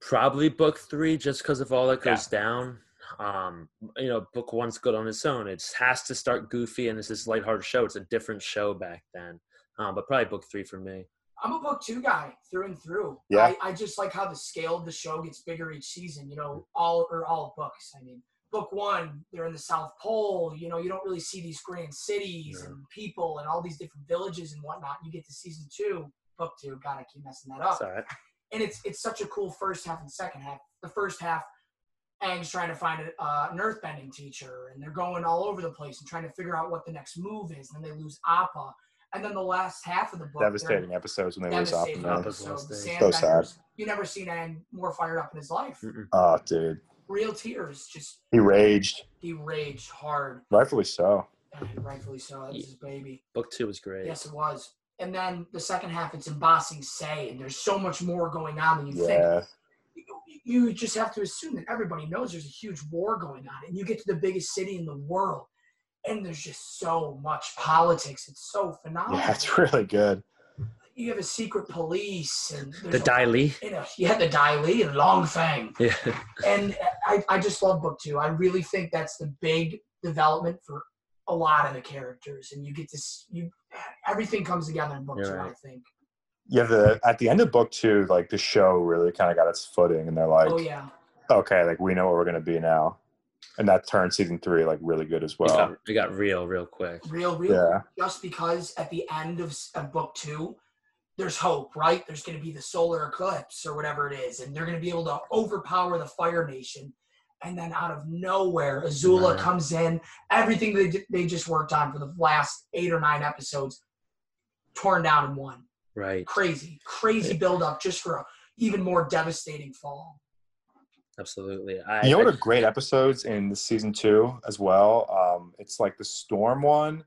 probably book three, just because of all that goes down. Um, you know, book one's good on its own. It has to start goofy, and it's this lighthearted show. It's a different show back then. Um, but probably book three for me. I'm a book two guy through and through. Yeah. I, I just like how the scale of the show gets bigger each season. You know, all or all books. I mean, book one, they're in the South Pole. You know, you don't really see these grand cities Yeah. and people and all these different villages and whatnot. You get to season two, book two. God, I keep messing that up. It's all right. and it's it's such a cool first half and second half. The first half, Aang's trying to find a, uh, an earthbending teacher, and they're going all over the place and trying to figure out what the next move is. And then they lose Appa, and then the last half of the book, Devastating episodes when they lose off devastating the man. Appa's episode. last The day. So sad. You never seen Aang more fired up in his life. Mm-mm. Oh, dude, Real tears, just he raged, he raged hard, rightfully so. and rightfully so. That was his baby. Book two was great. Yes, it was. And then the second half, it's in Ba Sing Se, and there's so much more going on than you think. Yeah, you- you just have to assume that everybody knows there's a huge war going on and you get to the biggest city in the world and there's just so much politics it's so phenomenal yeah, it's really good. You have a secret police and The there's Dai Li. you know, you had the Dai Li and Long Feng Yeah. and I, I just love book two i really think that's the big development for a lot of the characters and you get this you everything comes together in book You're two right. i think Yeah, the at the end of book two, like the show really kind of got its footing, and they're like, oh yeah okay, like we know what we're gonna be now, and that turned season three like really good as It well. got, it got real, real quick. real, real. Yeah. Just because at the end of, of book two, there's hope, right? There's going to be the solar eclipse or whatever it is, and they're going to be able to overpower the Fire Nation. And then out of nowhere, Azula Right. comes in. Everything they they just worked on for the last eight or nine episodes, torn down in one. Right. Crazy, crazy build up just for a even more devastating fall. Absolutely. I, You know what are great episodes in the season two as well? Um, it's like the storm one,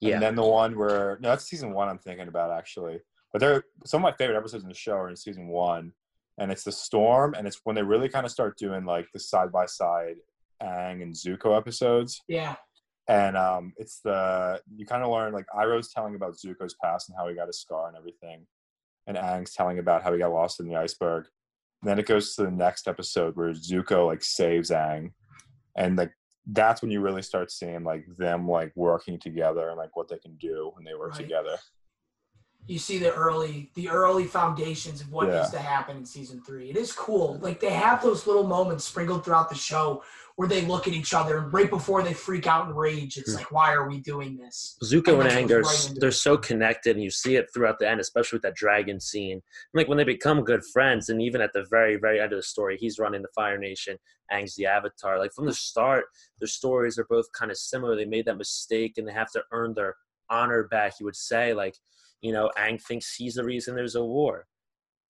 yeah. and then the one where no, that's season one. I'm thinking about actually, but they're some of my favorite episodes in the show are in season one, and it's the storm, and it's when they really kind of start doing like the side by side Aang and Zuko episodes, Yeah, and um, it's the you kind of learn like Iroh's telling about Zuko's past and how he got his scar and everything, and Aang's telling about how he got lost in the iceberg. And then it goes to the next episode where Zuko like saves Aang, and like that's when you really start seeing like them like working together and like what they can do when they work Right. together. You see the early the early foundations of what Yeah. needs to happen in season three. It is cool. Like they have those little moments sprinkled throughout the show where they look at each other and right before they freak out and rage, it's Hmm. like, why are we doing this? Zuko and And Aang—they're right they're it. so connected, and you see it throughout the end, especially with that dragon scene. Like when they become good friends, and even at the very, very end of the story, he's running the Fire Nation, Aang's the Avatar. Like from the start, their stories are both kind of similar. They made that mistake, and they have to earn their honor back. You would say, like, you know, Aang thinks he's the reason there's a war.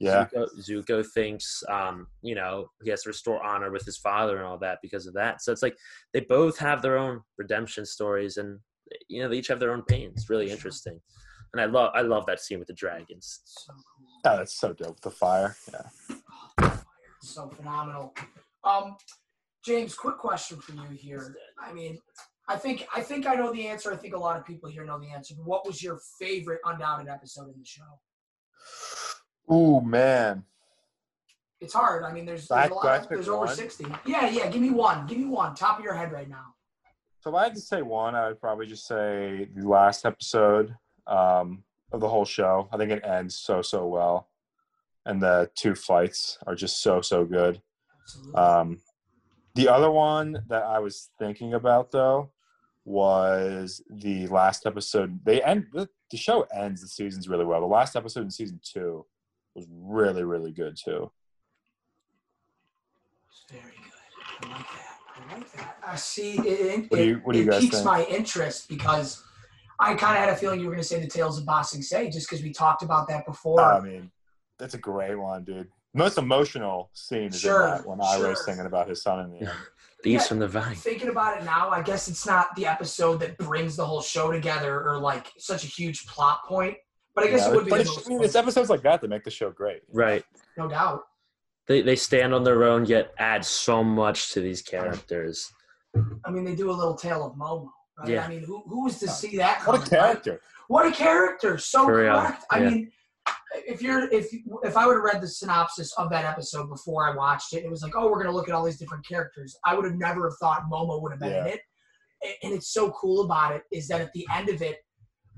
Yeah, Zuko, Zuko thinks, um, you know, he has to restore honor with his father and all that because of that. So it's like they both have their own redemption stories, and you know, they each have their own pain. It's really interesting, and I love, I love that scene with the dragons. So cool. oh, that's so dope. The fire. Yeah. So phenomenal. Um, James, quick question for you here. I mean, I think I think I know the answer. I think a lot of people here know the answer. But what was your favorite undoubted episode in the show? Ooh man, It's hard. I mean, there's, there's I lot. have to pick There's over one? sixty. Yeah, yeah. Give me one. Give me one. Top of your head right now. So if I had to say one, I would probably just say the last episode um, of the whole show. I think it ends so so well, and the two fights are just so so good. Absolutely. Um, the other one that I was thinking about though was the last episode. They end the, the show ends the seasons really well. The last episode in season two was really really good too. Very good. I like that. I like that. I see. It, it, What do you- what do you it guys piques think? my interest because I kind of had a feeling you were going to say the Tales of Ba Sing Se just because we talked about that before. I mean, that's a great one, dude. Most emotional scene is Sure, in that when Iroh is sure. singing about his son in the end. These Yeah. from the vine. Thinking about it now, I guess it's not the episode that brings the whole show together or like such a huge plot point. But I guess Yeah, it would be but the it's, I mean, it's episodes like that that make the show great. Right. no doubt. They they stand on their own, yet add so much to these characters. I mean, they do a little tale of Momo. Right? Yeah. I mean, who who was to see that? What a coming, right? character! What a character! So For real. I yeah. mean, if you're if if I would have read the synopsis of that episode before I watched it, it was like, oh, we're gonna look at all these different characters. I would have never have thought Momo would have been in it. And it's so cool about it is that at the end of it,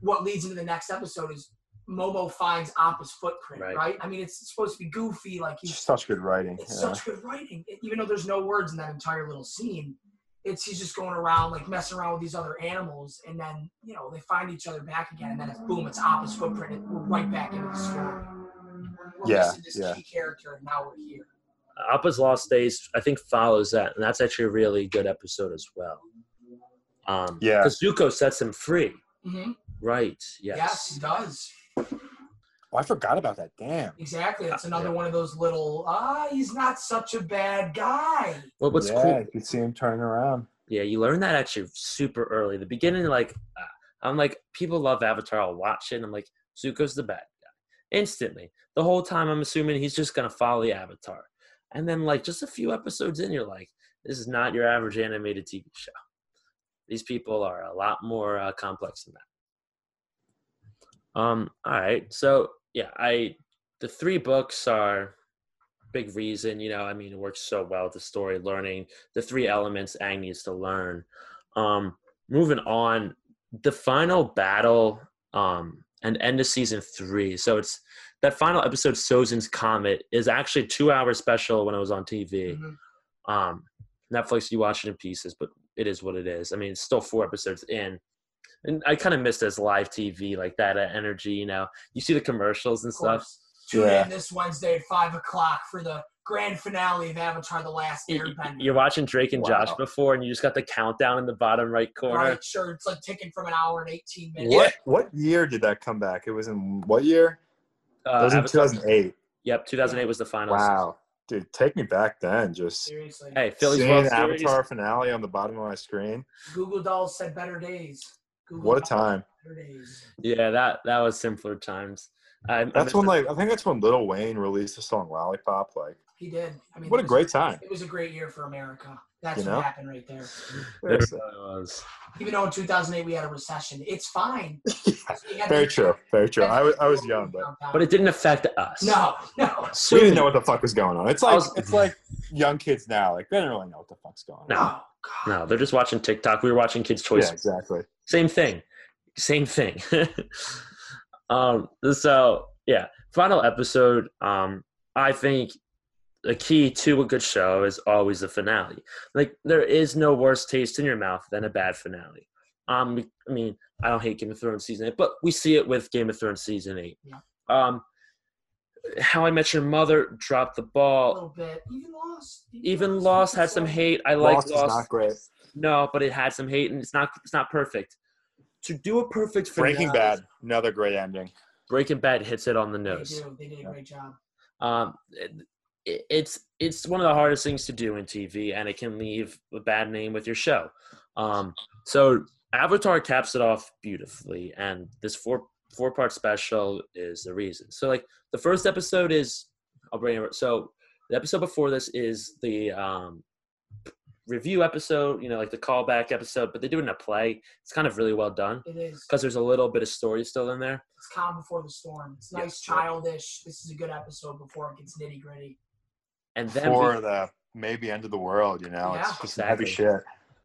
what leads into the next episode is Momo finds Appa's footprint, Right. right? I mean, it's supposed to be goofy, like he's Such good writing. it's yeah. such good writing, even though there's no words in that entire little scene. It's he's just going around like messing around with these other animals, and then you know they find each other back again, and then it's boom, it's Appa's footprint, and we're right back into the story. We're Yeah, this yeah. key character, and now we're here. Appa's Lost Days, I think, follows that, and that's actually a really good episode as well. Um, Yeah. because Zuko sets him free. hmm Right. Yes. Yes. he does. Oh, I forgot about that. Damn. Exactly. That's another Yeah. one of those little ah, he's not such a bad guy. What what's yeah, cool? you could see him turning around. Yeah, you learn that actually super early. The beginning, like, uh, I'm like, people love Avatar. I'll watch it. And I'm like, Zuko's the bad guy. Instantly. The whole time, I'm assuming he's just gonna follow the Avatar. And then, like, just a few episodes in, you're like, this is not your average animated TV show. These people are a lot more uh, complex than that. Um. All right. So yeah, I the three books are big reason. You know, I mean, it works so well with the story, learning the three elements Aang needs to learn. Um, moving on, the final battle um, and end of season three. So it's that final episode, Sozin's Comet, is actually a two hour special when it was on TV. Mhm. Um, Netflix, you watch it in pieces, but it is what it is. I mean, it's still four episodes in. And I kind of missed as live TV, like that uh, energy, you know. You see the commercials and stuff. Tune Yeah. in this Wednesday at five o'clock for the grand finale of Avatar: The Last Airbender. You're watching Drake and Josh before, and you just got the countdown in the bottom right corner. Right, sure. It's like ticking from an hour and 18 minutes. What what year did that come back? It was in what year? Uh, It was in Avatar- 2008. Yep, 2008 was the final. Wow, dude, take me back then. Just Seriously. Hey, Philly's seeing World the Series. Avatar finale on the bottom of my screen. Goo Goo Dolls said better days. Google What a time! Better. Yeah, that that was simpler times. I, I That's miss when like I think that's when Lil Wayne released the song Lollipop. Like, He did. I mean, what a was- great time. It was a great year for America. That's You what happened right there. There really was. Even though in 2008 we had a recession, it's fine. We had Very the- true. Very true. I was I was young, but But it didn't affect us. no, no, we didn't know what the fuck was going on. It's like was- it's like young kids now. Like they don't really know what the fuck's going on. No. no. God. No, they're just watching TikTok. We were watching Kids' Choice. Yeah, exactly. Same thing. Same thing. um, so yeah, final episode. Um, I think the key to a good show is always the finale. Like there is no worse taste in your mouth than a bad finale. Um, I mean, I don't hate Game of Thrones season eight, but we see it with Game of Thrones season eight. Yeah. Um, How I Met Your Mother dropped the ball. A ball. little bit. Even lost. Even Lost had some hate. I like Lost Lost. is not great. No, but it had some hate, and it's not it's not perfect. To do a perfect finale, Breaking Bad, another great ending. Breaking Bad hits it on the nose. They nose. do. They did a great job. Um, it, it's it's one of the hardest things to do in TV, and it can leave a bad name with your show. Um, so Avatar caps it off beautifully, and this four four part special is the reason. So like the first episode is I'll bring it. So the episode before this is the um, review episode, you know, like the callback episode, but they do it in a play. It's kind of really well done It is. because there's a little bit of story still in there. It's calm before the storm. It's nice, Yes. childish. This is a good episode before it gets nitty gritty. And then For we, the maybe end of the world, you know, Yeah. it's just some heavy Exactly. shit.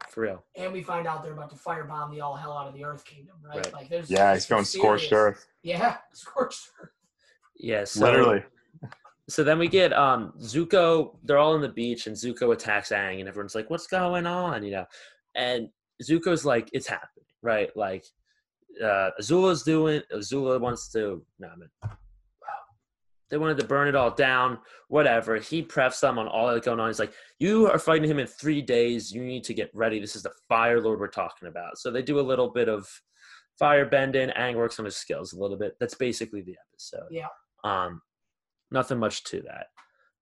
for real. And we find out they're about to firebomb the all hell out of the Earth Kingdom, right? Right. Like there's Yeah, he's it's going scorched earth, Yeah, scorched earth. Yeah, so, literally. So then we get um Zuko. They're all on the beach, and Zuko attacks Aang, and everyone's like, "What's going on?" You know, and Zuko's like, "It's happening, right?" Like, uh, Azula's doing. Azula wants to. No, I mean, they wanted to burn it all down. Whatever. He preps them on all that's going on. He's like, "You are fighting him in three days. You need to get ready. This is the Fire Lord we're talking about." So they do a little bit of fire bending. Aang works on his skills a little bit. That's basically the episode. Yeah. Um, nothing much to that.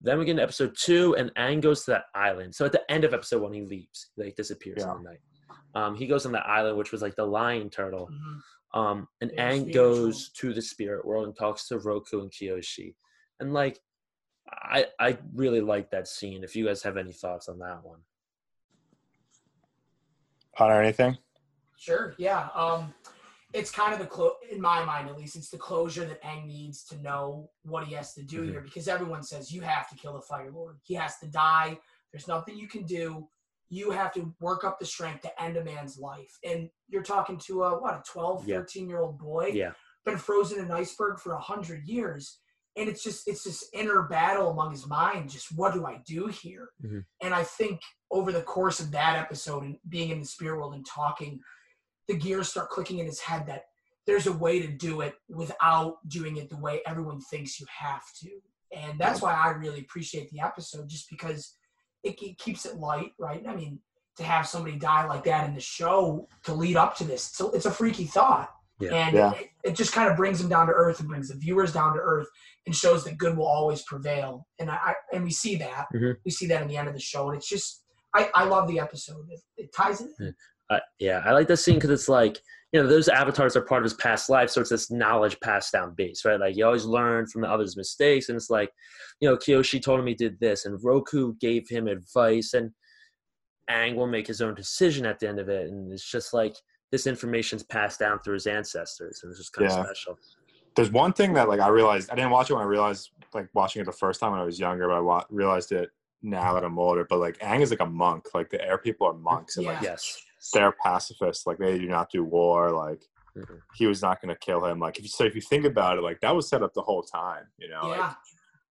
Then we get into episode two, and Aang goes to that island. So at the end of episode one, he leaves, like disappears Yeah. in the night. Um, he goes on that island, which was like the lion turtle. Mhm. Um, and Yeah, Aang goes to the spirit world and talks to Roku and Kyoshi. And like, I I really like that scene. If you guys have any thoughts on that one, On anything? Sure, yeah. Um, it's kind of the clo- in my mind at least it's the closure that Aang needs to know what he has to do Mhm. here because everyone says you have to kill the Fire Lord. He has to die. There's nothing you can do. You have to work up the strength to end a man's life. And you're talking to a what a 12, Yeah. 13 year old boy Yeah. been frozen in an iceberg for a hundred years. And it's just it's this inner battle among his mind, just what do I do here? Mhm. And I think over the course of that episode and being in the spirit world and talking, the gears start clicking in his head that there's a way to do it without doing it the way everyone thinks you have to. And that's why I really appreciate the episode, just because it, it keeps it light, right? I mean, to have somebody die like that in the show to lead up to this, so it's a freaky thought. Yeah. And Yeah. It, it just kind of brings them down to earth and brings the viewers down to earth and shows that good will always prevail. And I, I and we see that. Mhm. We see that in the end of the show. And it's just I, I love the episode. It, it ties it in. Uh, yeah, I like this scene because it's like you know those avatars are part of his past life, so it's this knowledge passed down base, right? Like you always learn from the other's mistakes, and it's like you know Kyoshi told him he did this, and Roku gave him advice, and Aang will make his own decision at the end of it, and it's just like this information's passed down through his ancestors, and it's just kind Yeah. of special. There's one thing that like I realized I didn't watch it when I realized like watching it the first time when I was younger, but I wa- realized it now that I'm older. But like Aang is like a monk. Like the air people are monks, and like Yes. They're pacifists. Like they do not do war. Like Mhm. he was not going to kill him. Like if you so if you think about it, like that was set up the whole time. You know, like,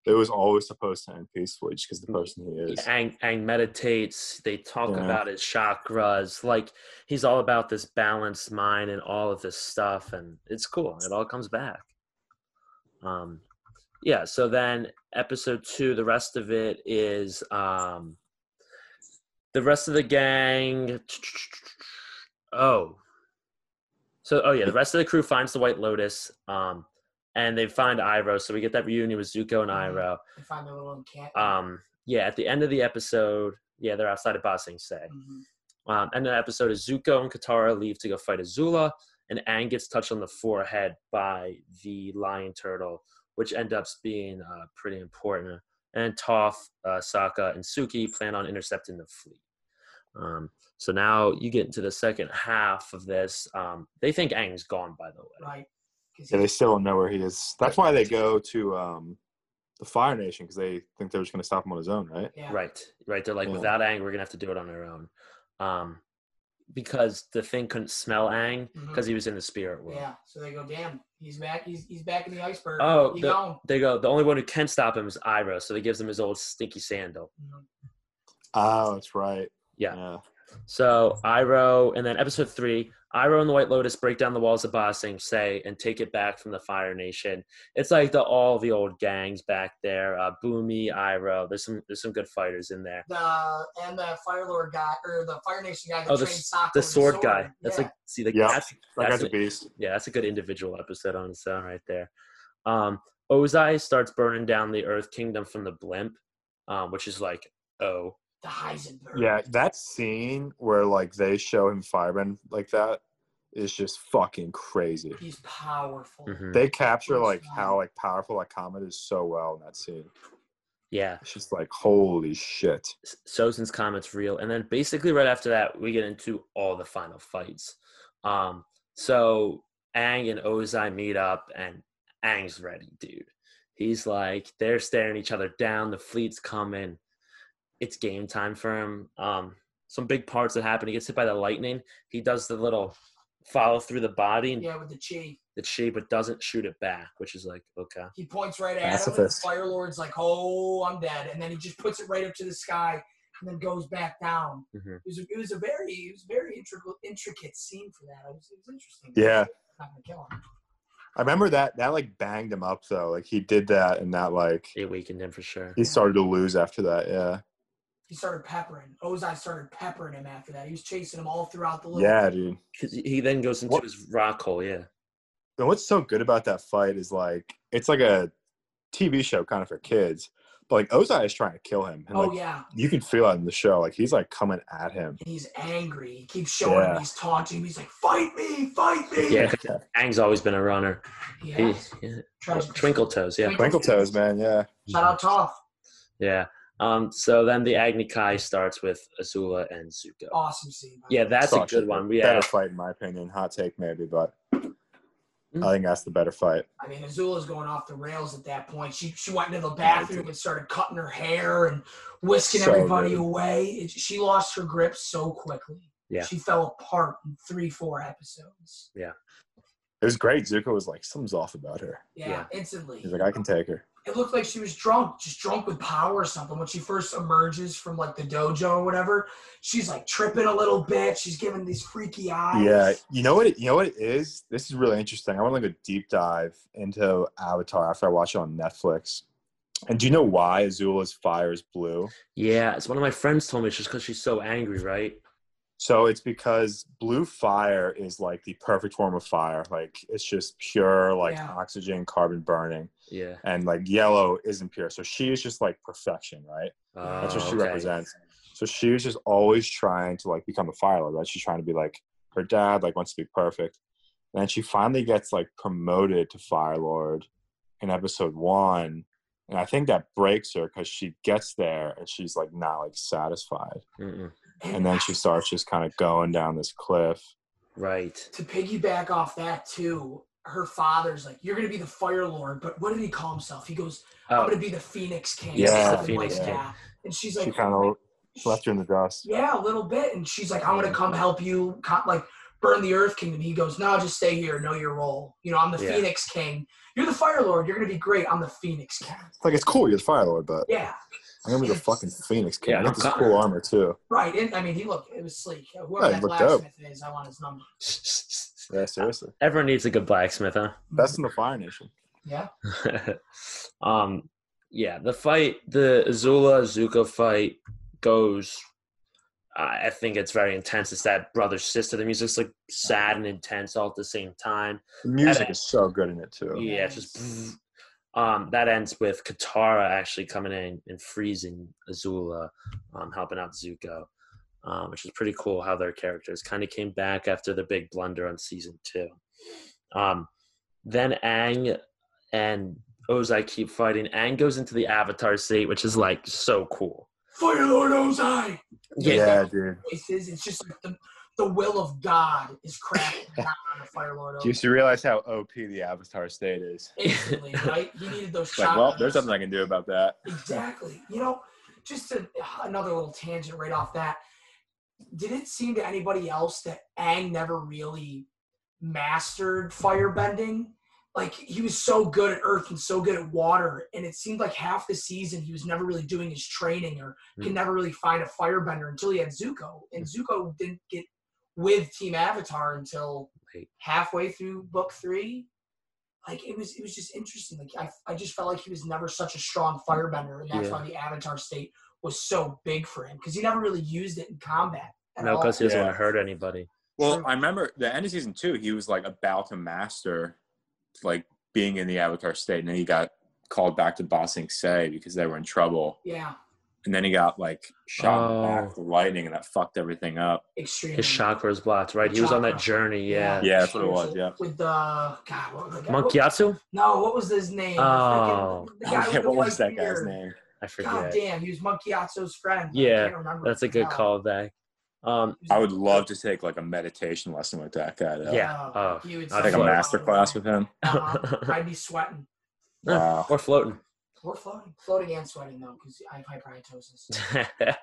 it was always supposed to end peacefully just because the person he is. Aang, Aang meditates. They talk Yeah. about his chakras. Like he's all about this balanced mind and all of this stuff, and it's cool. It all comes back. Um, yeah. So then, episode two. The rest of it is um, the rest of the gang. Oh. So oh yeah, the rest of the crew finds the White Lotus. Um, and they find Iroh. So we get that reunion with Zuko and Mhm. Iroh. They find their little encampment. Um, yeah, at the end of the episode, yeah, they're outside of Ba Sing Se. Mhm. Um, end of the episode is Zuko and Katara leave to go fight Azula, and Aang gets touched on the forehead by the lion turtle, which ends up being uh, pretty important. And Toph, uh, Sokka, and Suki plan on intercepting the fleet. Um, so now you get into the second half of this. Um, they think Aang's gone, by the way. Right. 'Cause Yeah, they still don't know where he is. That's why they go to um, the Fire Nation because they think they're just going to stop him on his own, right? yeah. Right, right. They're like, Yeah. without Aang, we're gonna have to do it on our own, um, because the thing couldn't smell Aang Mhm. because he was in the spirit world. Yeah. So they go, damn, he's back. He's he's back in the iceberg. Oh, he the- gone. They go. The only one who can stop him is Iroh, so he gives him his old stinky sandal. Mhm. Oh, that's right. Yeah. Yeah. So Iroh, and then episode three, Iroh and the White Lotus break down the walls of Ba Sing Se and take it back from the Fire Nation. It's like the all the old gangs back there. Uh, Bumi, Iroh. There's some there's some good fighters in there. The and the Fire Lord guy or the Fire Nation guy Oh, the trained s- Sokka The with sword guy. That's yeah. like see the Yeah. that's, That that's guy's a an- beast. yeah, that's a good individual episode on its own right there. Um, Ozai starts burning down the Earth Kingdom from the blimp, um, which is like, oh, the Heisenberg. Yeah, that scene where like they show him fireman like that is just fucking crazy. He's powerful. mhm. They capture Yes, like man. how like powerful that comet is so well in that scene. yeah. It's just like holy shit. S- Sozin's Comet's real, and then basically right after that, we get into all the final fights. Um, so Aang and Ozai meet up, and Aang's ready, dude. He's like, they're staring each other down. The fleet's coming. It's game time for him. Um, some big parts that happen. He gets hit by the lightning. He does the little follow through the body and Yeah, with the chi. the chi, but doesn't shoot it back, which is like okay. He points right at him. And the Pacifist. Fire Lord's like, "Oh, I'm dead," and then he just puts it right up to the sky and then goes back down. Mhm. It was a, it was a very it was a very intricate intricate scene for that. It was, it was interesting. Yeah. Not gonna kill him. I remember that that like banged him up though. Like he did that and that like It weakened him for sure. he started to lose after that. Yeah. He started peppering. Ozai started peppering him after that. He was chasing him all throughout the little. Yeah, dude. 'Cause He then goes into What- his rock hole. Yeah. And what's so good about that fight is like it's like a TV show kind of for kids. But like Ozai is trying to kill him. And Oh like yeah, you can feel it in the show. Like he's like coming at him. and he's angry. He keeps showing him. He's taunting him. He's like, "Fight me, fight me!" Yeah. Aang's always been a runner. He He, yeah. Tries to- Twinkle toes. Yeah. Twinkle toes, man. Yeah. Shout out Toph. Yeah. Um, so then the Agni Kai starts with Azula and Zuko. Awesome scene. by Yeah, way. that's a good one. We better have fight in my opinion. Hot take maybe, but I think that's the better fight. I mean, Azula's going off the rails at that point. She she went into the bathroom and started cutting her hair and whisking So everybody good. away. It, she lost her grip so quickly. Yeah. She fell apart in three, four episodes. Yeah. It was great. Zuko was like, something's off about her. Yeah, Yeah. instantly. He's like, I can take her. It looked like she was drunk, just drunk with power or something. When she first emerges from like the dojo or whatever, she's like tripping a little bit. She's giving these freaky eyes. Yeah, you know what? It, you know what it is. This is really interesting. I want to like a deep dive into Avatar after I watch it on Netflix. And do you know why Azula's fire is blue? Yeah, it's one of my friends told me it's just because she's so angry, right? So it's because blue fire is like the perfect form of fire. Like it's just pure, like Yeah. oxygen, carbon burning, Yeah. and like yellow isn't pure. So she is just like perfection, right? That's what Oh, she okay. represents. So she was just always trying to like become a fire lord, right? She's trying to be like her dad, like wants to be perfect. And then she finally gets like promoted to fire lord in episode one. And I think that breaks her because she gets there and she's like not like satisfied. Mm-mm. And then she starts just kind of going down this cliff. Right. to piggyback off that too, her father's like, "You're gonna be the Fire Lord," but what did he call himself? He goes, "I'm Oh, gonna be the Phoenix King." Yeah, or the Phoenix like King. that. And she's She like, kind of left her in the dust. "Yeah, a little bit." And she's like, "I'm gonna come help you, like burn the Earth Kingdom." He goes, "No, just stay here. Know your role. You know, I'm the Yeah. Phoenix King. You're the Fire Lord. You're gonna be great. I'm the Phoenix King." Like it's cool, you're the fire lord, but Yeah, I'm gonna be the fucking phoenix king. Yeah, I got this cool armor too. right. And I mean, he looked. It was sleek. Whoever Yeah, that looked dope. blacksmith is, I want his number. Yeah, seriously. Everyone needs a good blacksmith, huh? Best in the Fire Nation. Yeah. um, yeah, the fight, the Azula Zuko fight goes. I I think it's very intense. It's that brother sister. The music's like sad and intense all at the same time. The music And- is so good in it too. Yeah, it's just. Um, that ends with Katara actually coming in and freezing Azula, um, helping out Zuko, um, which is pretty cool how their characters kind of came back after the big blunder on season two. Um, then Aang and Ozai keep fighting. Aang goes into the Avatar state, which is like so cool. Fire Lord Ozai. Yeah, dude. voices. It's just like the, the will of God is cracking down on the Fire Lord. Do you you realize how OP the Avatar state is? Instantly, right? He needed those It's like, well, there's nothing I can do about that. Exactly. You know, just a, another little tangent right off that. Did it seem to anybody else that Aang never really mastered firebending? Like he was so good at earth and so good at water, and it seemed like half the season he was never really doing his training or could Hmm. never really find a firebender until he had Zuko. And Zuko didn't get with Team Avatar until Late. halfway through book three. Like it was, it was just interesting. Like I, I just felt like he was never such a strong firebender, and that's Yeah. why the Avatar state was so big for him because he never really used it in combat. No, because he doesn't Yeah. want to hurt anybody. Well, I remember the end of season two, he was like about to master like being in the Avatar state, and then he got called back to Ba Sing Se because they were in trouble. yeah, And then he got like shot in the back Oh. with lightning, and that fucked everything up. extremely. His chakra is blocked, right? He was on that journey, yeah. Yeah, that's what it was, yeah. With the God, what was the guy? Monk Gyatso? No, what was his name? Oh. freaking- the guy with Yeah, what was white that guy's name? I God forget. damn, he was Monk Gyatso's friend. but I Yeah, can't remember That's a good name. callback. Um, I would love to take like a meditation lesson with that guy. Though. Yeah. Oh, he I'd take a master class with him. Uh-huh. I'd be sweating. Wow. or floating. Or floating. Floating and sweating, though, because I have hyperhidrosis.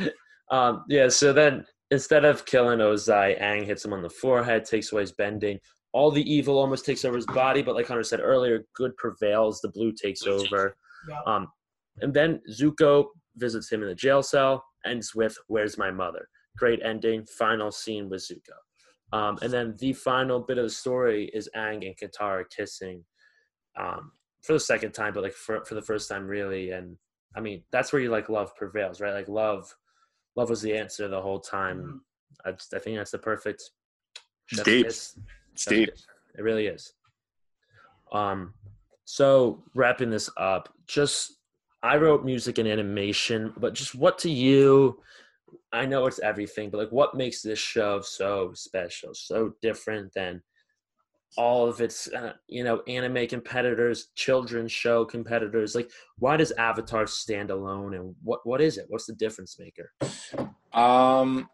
um, yeah, so then instead of killing Ozai, Aang hits him on the forehead, takes away his bending. All the evil almost takes over his body, but like Hunter said earlier, good prevails. The blue takes over. Yeah. Um, and then Zuko visits him in the jail cell, ends with "Where's my mother?" Great ending. Final scene with Zuko. Um, and then the final bit of the story is Aang and Katara kissing um, for the second time, but like for for the first time, really. And I mean, that's where you like love prevails, right? Like love, love was the answer the whole time. Mhm. I just I think that's the perfect. It's chef's deep. It's deep. kiss. It really is. Um, so wrapping this up, just I wrote music and animation, but just what to you? I know it's everything, but like, what makes this show so special, so different than all of its, uh, you know, anime competitors, children's show competitors? Like, why does Avatar stand alone, and what what is it? What's the difference maker? Um,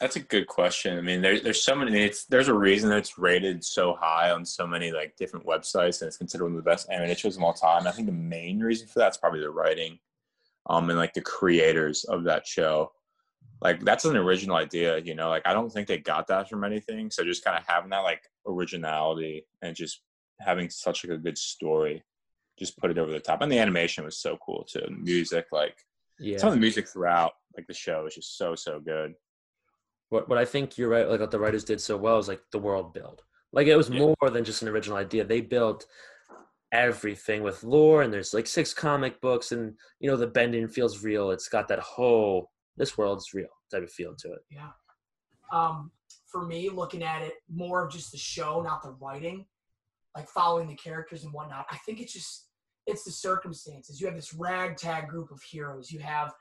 That's a good question. I mean, there, there's so many. It's there's a reason that it's rated so high on so many like different websites, and it's considered one of the best animated shows of all time. I think the main reason for that's probably the writing, um, and like the creators of that show. Like that's an original idea, you know. Like I don't think they got that from anything. So just kind of having that like originality and just having such like a good story, just put it over the top. And the animation was so cool too. The music, like Yeah. some of the music throughout, like the show, is just so so good. what what I think you're right, like what the writers did so well is like the world build. Like it was Yeah. more than just an original idea. They built everything with lore, and there's like six comic books, and you know the bending feels real. It's got that whole this world's real type of feel to it. Yeah. Um, for me, looking at it more of just the show, not the writing, like following the characters and whatnot. I think it's just it's the circumstances. You have this ragtag group of heroes. You have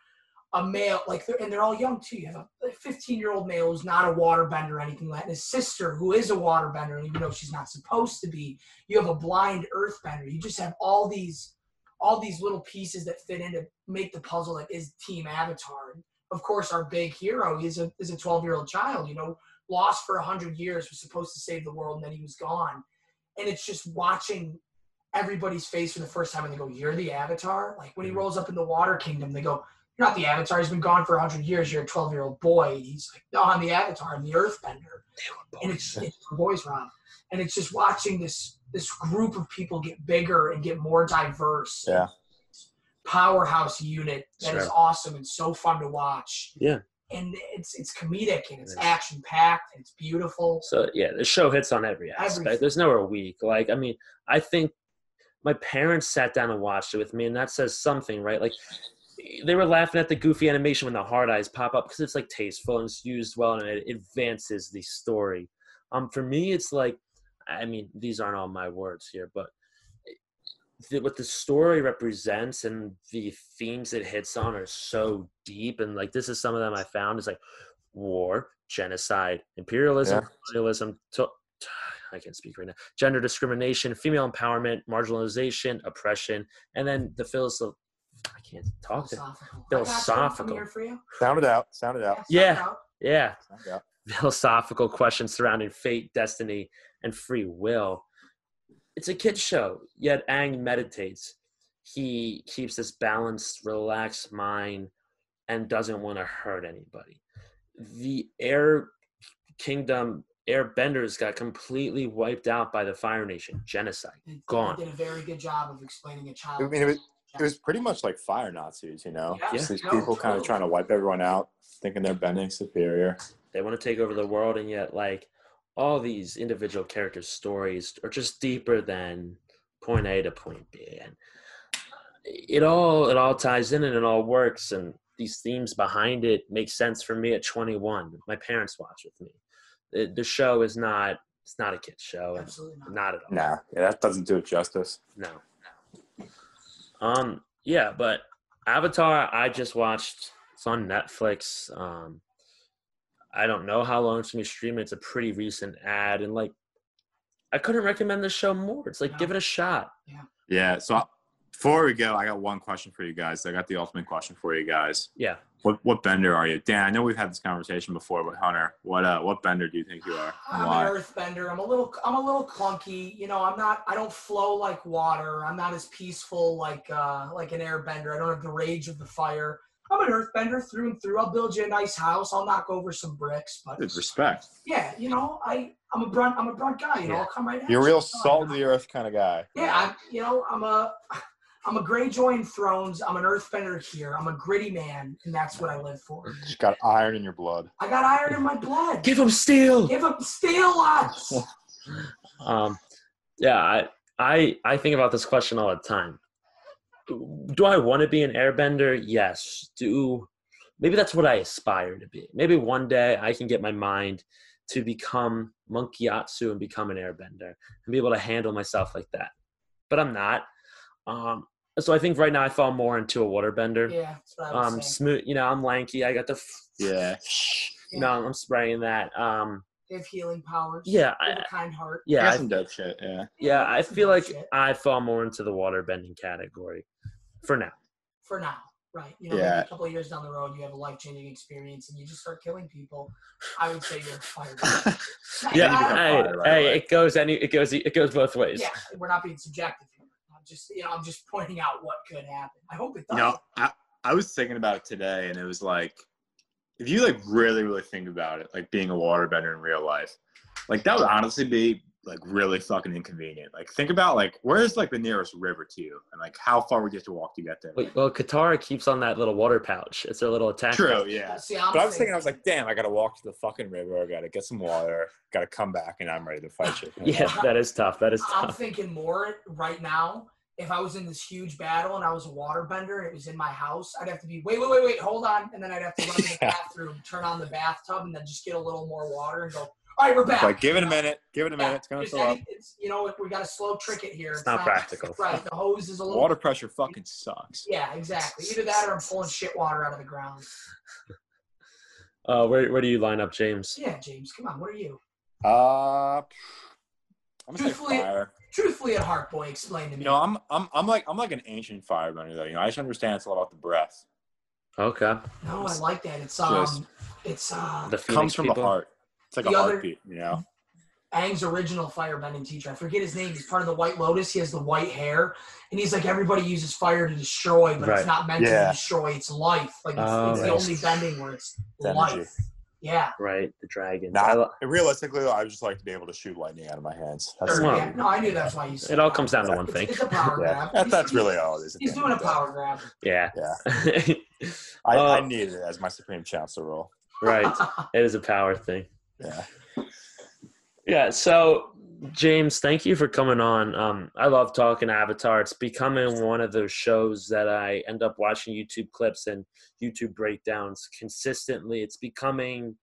a male, like, they're, and they're all young too. You have a 15 year old male who's not a waterbender or anything like that, and his sister who is a waterbender, and even though she's not supposed to be, you have a blind earthbender. You just have all these, all these little pieces that fit in to make the puzzle that is Team Avatar. And Of course, our big hero is a is a 12 year old child. You know, lost for 100 years, was supposed to save the world, and then he was gone. And it's just watching everybody's face for the first time, and they go, "You're the Avatar." Like when he mm-hmm. rolls up in the Water Kingdom, they go, "You're not the Avatar. He's been gone for 100 years. You're a 12 year old boy." And he's like, "No, I'm the Avatar. I'm the Earthbender." And it's, it's boys, Rob. And it's just watching this this group of people get bigger and get more diverse. Yeah. Powerhouse unit that is Sure. awesome and so fun to watch. Yeah. And it's it's comedic and it's It is. action packed and it's beautiful. So yeah, the show hits on every aspect. Everything. There's nowhere weak. Like I mean, I think my parents sat down and watched it with me, and that says something, right? Like they were laughing at the goofy animation when the hard eyes pop up because it's like tasteful and it's used well and it advances the story. Um, for me, it's like, I mean, these aren't all my words here, but the, what the story represents and the themes it hits on are so deep and like this is some of them i found is like war genocide imperialism Yeah. colonialism to, i can't speak right now gender discrimination female empowerment marginalization oppression and then the philosoph i can't talk to Philosophical. Philosophical. I'm here for you. Sound it out. Sound it out. sound Yeah. out. yeah out. philosophical questions surrounding fate, destiny, and free will. It's a kid's show, yet Aang meditates. He keeps this balanced, relaxed mind and doesn't want to hurt anybody. The Air Kingdom Airbenders got completely wiped out by the Fire Nation. Genocide. They- they Gone. did a very good job of explaining a child. I mean, it was, it was pretty much like fire Nazis, you know? Yeah. Just These No, people kind of trying to wipe everyone out, thinking they're bending superior. They want to take over the world, and yet, like, all these individual characters' stories are just deeper than point A to point B, and it all it all ties in and it all works, and these themes behind it make sense for me at 21. My parents watch with me. The, the show is not it's not a kids show, Absolutely not. not at all. Nah, yeah, that doesn't do it justice. No. Um. Yeah, but Avatar, I just watched. It's on Netflix. Um, I don't know how long it's gonna be streaming. It's a pretty recent ad, and like, I couldn't recommend the show more. It's like No. give it a shot. Yeah. Yeah. So before we go, I got one question for you guys. I got the ultimate question for you guys. Yeah. What what bender are you, Dan? I know we've had this conversation before, but Hunter, what uh what bender do you think you are? I'm Why? an earthbender. I'm a little I'm a little clunky. You know, I'm not I don't flow like water. I'm not as peaceful like uh like an airbender. I don't have the rage of the fire. I'm an earthbender through and through. I'll build you a nice house. I'll knock over some bricks, but With respect. yeah, you know, I I'm a brunt I'm a brunt guy, you know, Yeah. I'll come right at You're a you. real No, salt of the earth kind of guy. Yeah, I'm, you know, I'm a I'm a Greyjoy in Thrones. I'm an earthbender here. I'm a gritty man, and that's what I live for. Just got iron in your blood. I got iron in my blood. Give them steel. Give up, steal us. Um, yeah, I, I, I think about this question all the time. Do I want to be an airbender? Yes. Do maybe that's what I aspire to be. Maybe one day I can get my mind to become Monk Gyatso and become an airbender and be able to handle myself like that. But I'm not. Um, so I think right now I fall more into a waterbender. yeah, that's what I would Um, smooth. You know, I'm lanky. I got the. f- Yeah. You know, I'm spraying that. Um, They have healing powers. yeah, They have I, a kind heart. yeah. I got some dope shit. Yeah. yeah, I feel like bullshit. I fall more into the water bending category for now. for now. Right. You know, Yeah. maybe a couple of years down the road, you have a life changing experience and you just start killing people. I would say you're fired. Yeah, I- hey, Right, right, hey, right. it goes any, it goes, it goes both ways. yeah, we're not being subjective here. I'm just, you know, I'm just pointing out what could happen. I hope it does. You know, I, I was thinking about it today, and it was like, if you like really, really think about it, like being a waterbender in real life, like that would honestly be like really fucking inconvenient. Like think about like where's like the nearest river to you, and like how far would you have to walk to get there? Wait, Well, Katara keeps on that little water pouch. It's their little attack. True, pouch. yeah. See, But I was thinking, I was like, damn, I gotta walk to the fucking river. I gotta get some water. Gotta come back, and I'm ready to fight you. Yeah, that is tough. That is I'm tough. thinking more right now. If I was in this huge battle and I was a waterbender and it was in my house, I'd have to be wait, wait, wait, wait, hold on, and then I'd have to run to the bathroom, turn on the bathtub, and then just get a little more water and go. All right, we're back. Like, give it a minute. Give it a Yeah, minute. It's gonna just fill up. it's, you know, we got a slow trick it here. It's not practical. Right, the hose is a little. Water pressure fucking sucks. Yeah, exactly. Either that or I'm pulling shit water out of the ground. Uh, where, where do you line up, James? Yeah, James, come on. What are you? Uh, I'm gonna say Truthfully- fire. Truthfully, at heart, boy, explain to me. You know, I'm I'm I'm like I'm like an ancient firebender though. You know, I just understand it's all about the breath. Okay. no, I like that. It's um, Just- it's uh, The comes from people. the heart. It's like The a other- heartbeat. You know. Aang's original firebending teacher. I forget his name. He's part of the White Lotus. He has the white hair, and he's like everybody uses fire to destroy, but Right. it's not meant Yeah. to destroy. It's life. Like it's, Oh, it's the only bending where it's It's life. energy. Yeah. Right, the dragons. Nah, I lo- realistically, though, I would just like to be able to shoot lightning out of my hands. That's, Sure, yeah. No, I knew that's why you said it all comes down to one thing. it's a power yeah, grab. that, He's- that's really all it is. He's doing a of the day. power grab. Yeah. Yeah. I, Uh, I needed it as my supreme chancellor role. right. It is a power thing. Yeah. Yeah. So, James, thank you for coming on. Um, I love talking Avatar. It's becoming one of those shows that I end up watching YouTube clips and YouTube breakdowns consistently. It's becoming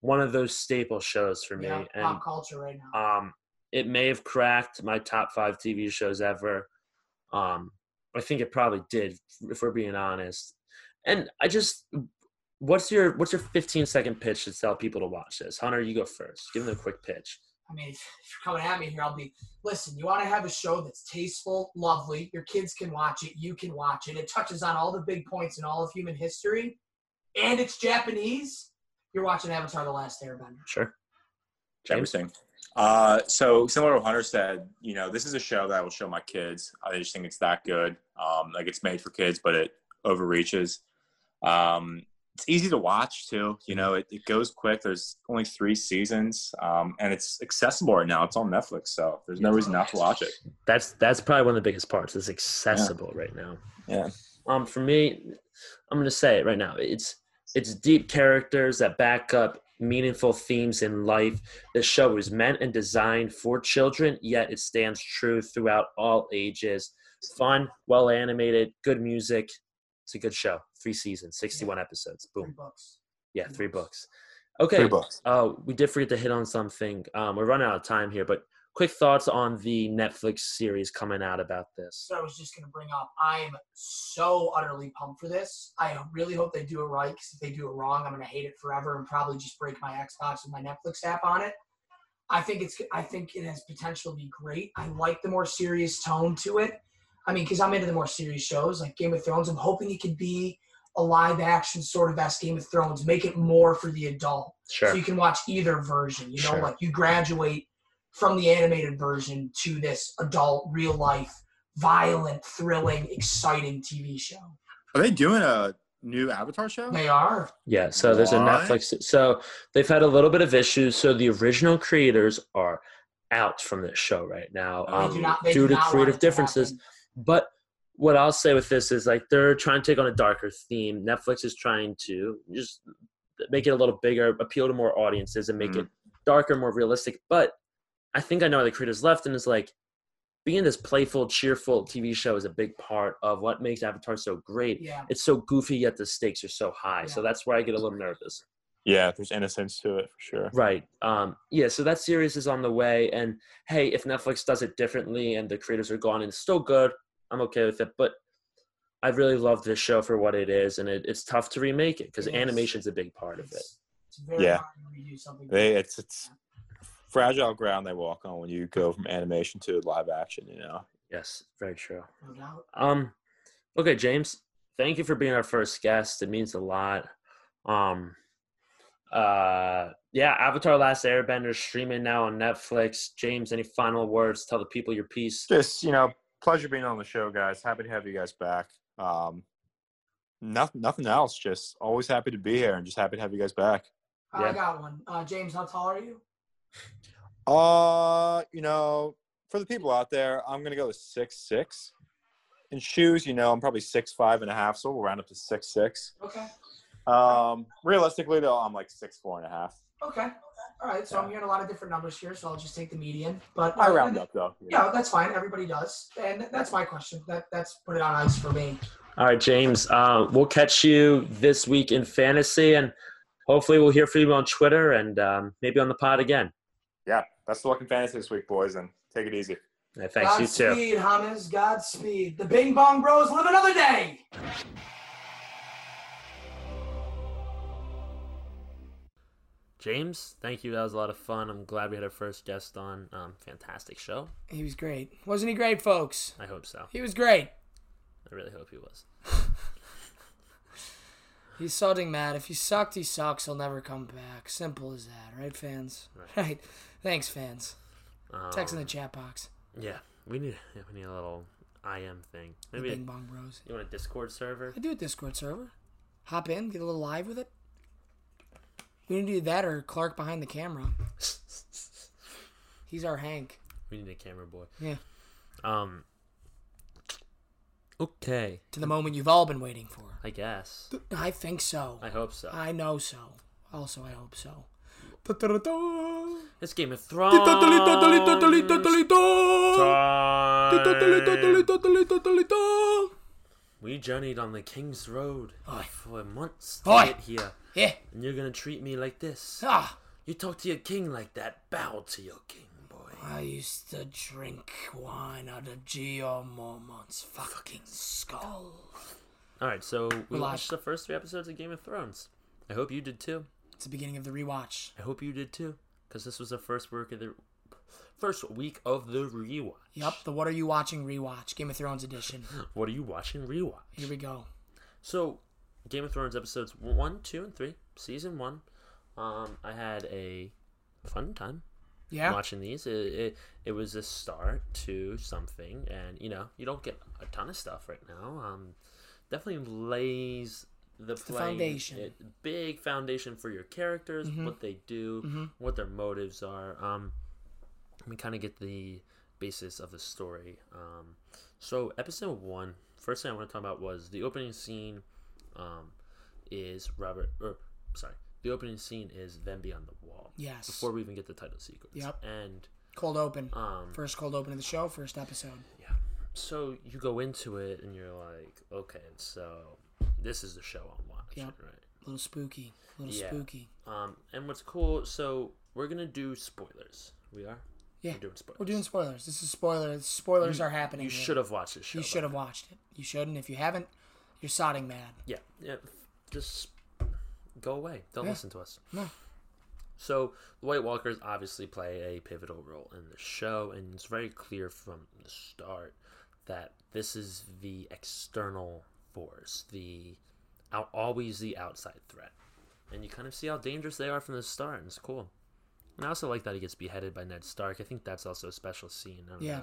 one of those staple shows for me. yeah, and pop culture right now. um, it may have cracked my top five TV shows ever. Um, I think it probably did, if we're being honest. And I just, what's your what's your 15 second pitch to tell people to watch this? Hunter, you go first. Give them a quick pitch. I mean, if you're coming at me here, I'll be. Listen, you want to have a show that's tasteful, lovely. Your kids can watch it. You can watch it. It touches on all the big points in all of human history, and it's Japanese. You're watching Avatar: The Last Airbender. Sure. James. Everything. Uh, so similar to what Hunter said, you know, this is a show that I will show my kids. I just think it's that good. Um, like it's made for kids, but it overreaches. Um, it's easy to watch too. You know, it, it goes quick. There's only three seasons, um, and it's accessible right now. It's on Netflix, so there's no reason not to watch it. That's that's probably one of the biggest parts. It's accessible right now. Yeah. Um, for me, I'm gonna say it right now. It's it's deep characters that back up meaningful themes in life. The show is meant and designed for children, yet it stands true throughout all ages. Fun, well animated, good music. It's a good show. Three seasons, 61 episodes. Three Boom. books. Yeah, three books. Okay. Three books. Oh, we did forget to hit on something. Um, we're running out of time here, but quick thoughts on the Netflix series coming out about this. So I was just gonna bring up. I am so utterly pumped for this. I really hope they do it right. Because if they do it wrong, I'm gonna hate it forever and probably just break my Xbox with my Netflix app on it. I think it's. I think it has potential to be great. I like the more serious tone to it. I mean, because I'm into the more serious shows like Game of Thrones. I'm hoping it could be a live action sort of as Game of Thrones. Make it more for the adult, Sure. so you can watch either version. You know, Sure. like you graduate from the animated version to this adult, real life, violent, thrilling, exciting TV show. Are they doing a new Avatar show? They are. Yeah, so there's a Netflix. So they've had a little bit of issues. So the original creators are out from this show right now They um, do not- they due do to not creative it to differences. happen. But what I'll say with this is like they're trying to take on a darker theme. Netflix is trying to just make it a little bigger, appeal to more audiences, and make Mhm. it darker, more realistic. But I think I know the creators left, and it's like being this playful, cheerful TV show is a big part of what makes Avatar so great. Yeah. It's so goofy, yet the stakes are so high. So that's where I get a little nervous. Yeah, there's innocence to it for sure. Right. Um, yeah, so that series is on the way. And hey, if Netflix does it differently and the creators are gone and it's still good, I'm okay with it. But I really love this show for what it is. And it, it's tough to remake it because It is. animation's a big part of it. It's, it's very Yeah. hard to redo something. They it's it's fragile ground they walk on when you go from animation to live action. You know. Yes, very true. no doubt. Um, okay, James, thank you for being our first guest. It means a lot. Um, uh, yeah, Avatar: Last Airbender streaming now on Netflix. James, any final words? Tell the people your piece. Just you know, pleasure being on the show, guys. Happy to have you guys back. Um, nothing, nothing else. Just always happy to be here, and just happy to have you guys back. I Yeah. got one. Uh, James, how tall are you? Uh, you know, for the people out there, I'm gonna go with six six. In shoes, you know, I'm probably six five and a half, so we'll round up to six six. Okay. Um, realistically, though, I'm like six four and a half. Okay. All right. So I'm hearing a lot of different numbers here, so I'll just take the median. But I uh, round up though. you know. Yeah, that's fine. Everybody does, and that's my question. That that's put it on ice for me. All right, James. Uh, we'll catch you this week in fantasy, and hopefully, we'll hear from you on Twitter and um, maybe on the pod again. Yeah, best of luck in fantasy this week, boys, and take it easy. Yeah, thanks. You too. Godspeed, Hamas. Godspeed. The Bing Bong Bros live another day. James, thank you. That was a lot of fun. I'm glad we had our first guest on. Um, fantastic show. He was great. Wasn't he great, folks? I hope so. He was great. I really hope he was. He's sodding mad. If he sucked, he sucks. He'll never come back. Simple as that, right, fans? Right. Thanks, fans. Um, Text in the chat box. Yeah, we need yeah, we need a little IM thing. The Maybe Bing Bong Bros. you want a Discord server? I do a Discord server. Hop in, get a little live with it. We need to do that or Clark behind the camera. He's our Hank. We need a camera boy. Yeah. Um. Okay, To the moment you've all been waiting for. I guess. I think so. I hope so. I know so. Also, I hope so. It's Game of Thrones. Time. We journeyed on the King's Road Oi. for months to Oi. get here, Yeah. and you're gonna treat me like this. Ah. You talk to your king like that. Bow to your king, boy. I used to drink wine out of Jeor Mormont's fucking skull. All right, so we watched the first three episodes of Game of Thrones. I hope you did too. It's the beginning of the rewatch. I hope you did too, because this was the first work of the first week of the rewatch. Yep, the What Are You Watching rewatch, Game of Thrones edition. What are you watching? Rewatch. Here we go. So, Game of Thrones episodes one, two, and three, season one. Um, I had a fun time Yeah. watching these. It, it it was a start to something, and you know you don't get a ton of stuff right now. Um, definitely lays the, the foundation. it- big foundation for your characters, Mhm. what they do, Mhm. what their motives are. Um, we kind of get the basis of the story. Um, so episode one, first thing I want to talk about was the opening scene. Um, is Robert or sorry, the opening scene is them beyond the wall. Yes. Before we even get the title sequence. Yep. And Cold open. um, First cold open of the show, first episode. yeah. So you go into it and you're like, okay, so this is the show I'm watching, Yep. right? A little spooky. A little Yeah. spooky. Um, and what's cool, so we're gonna do spoilers. We are. Yeah. We're doing spoilers. We're doing spoilers. This is spoilers. Spoilers You- are happening. You should have watched this show. You should have watched it. You shouldn't. If you haven't, you're sodding mad. Yeah, yeah. Just go away. Don't Yeah. listen to us. No. So the White Walkers obviously play a pivotal role in the show, and it's very clear from the start that this is the external force, the out, always the outside threat, and you kind of see how dangerous they are from the start, and it's cool. And I also like that he gets beheaded by Ned Stark. I think that's also a special scene. Yeah. know.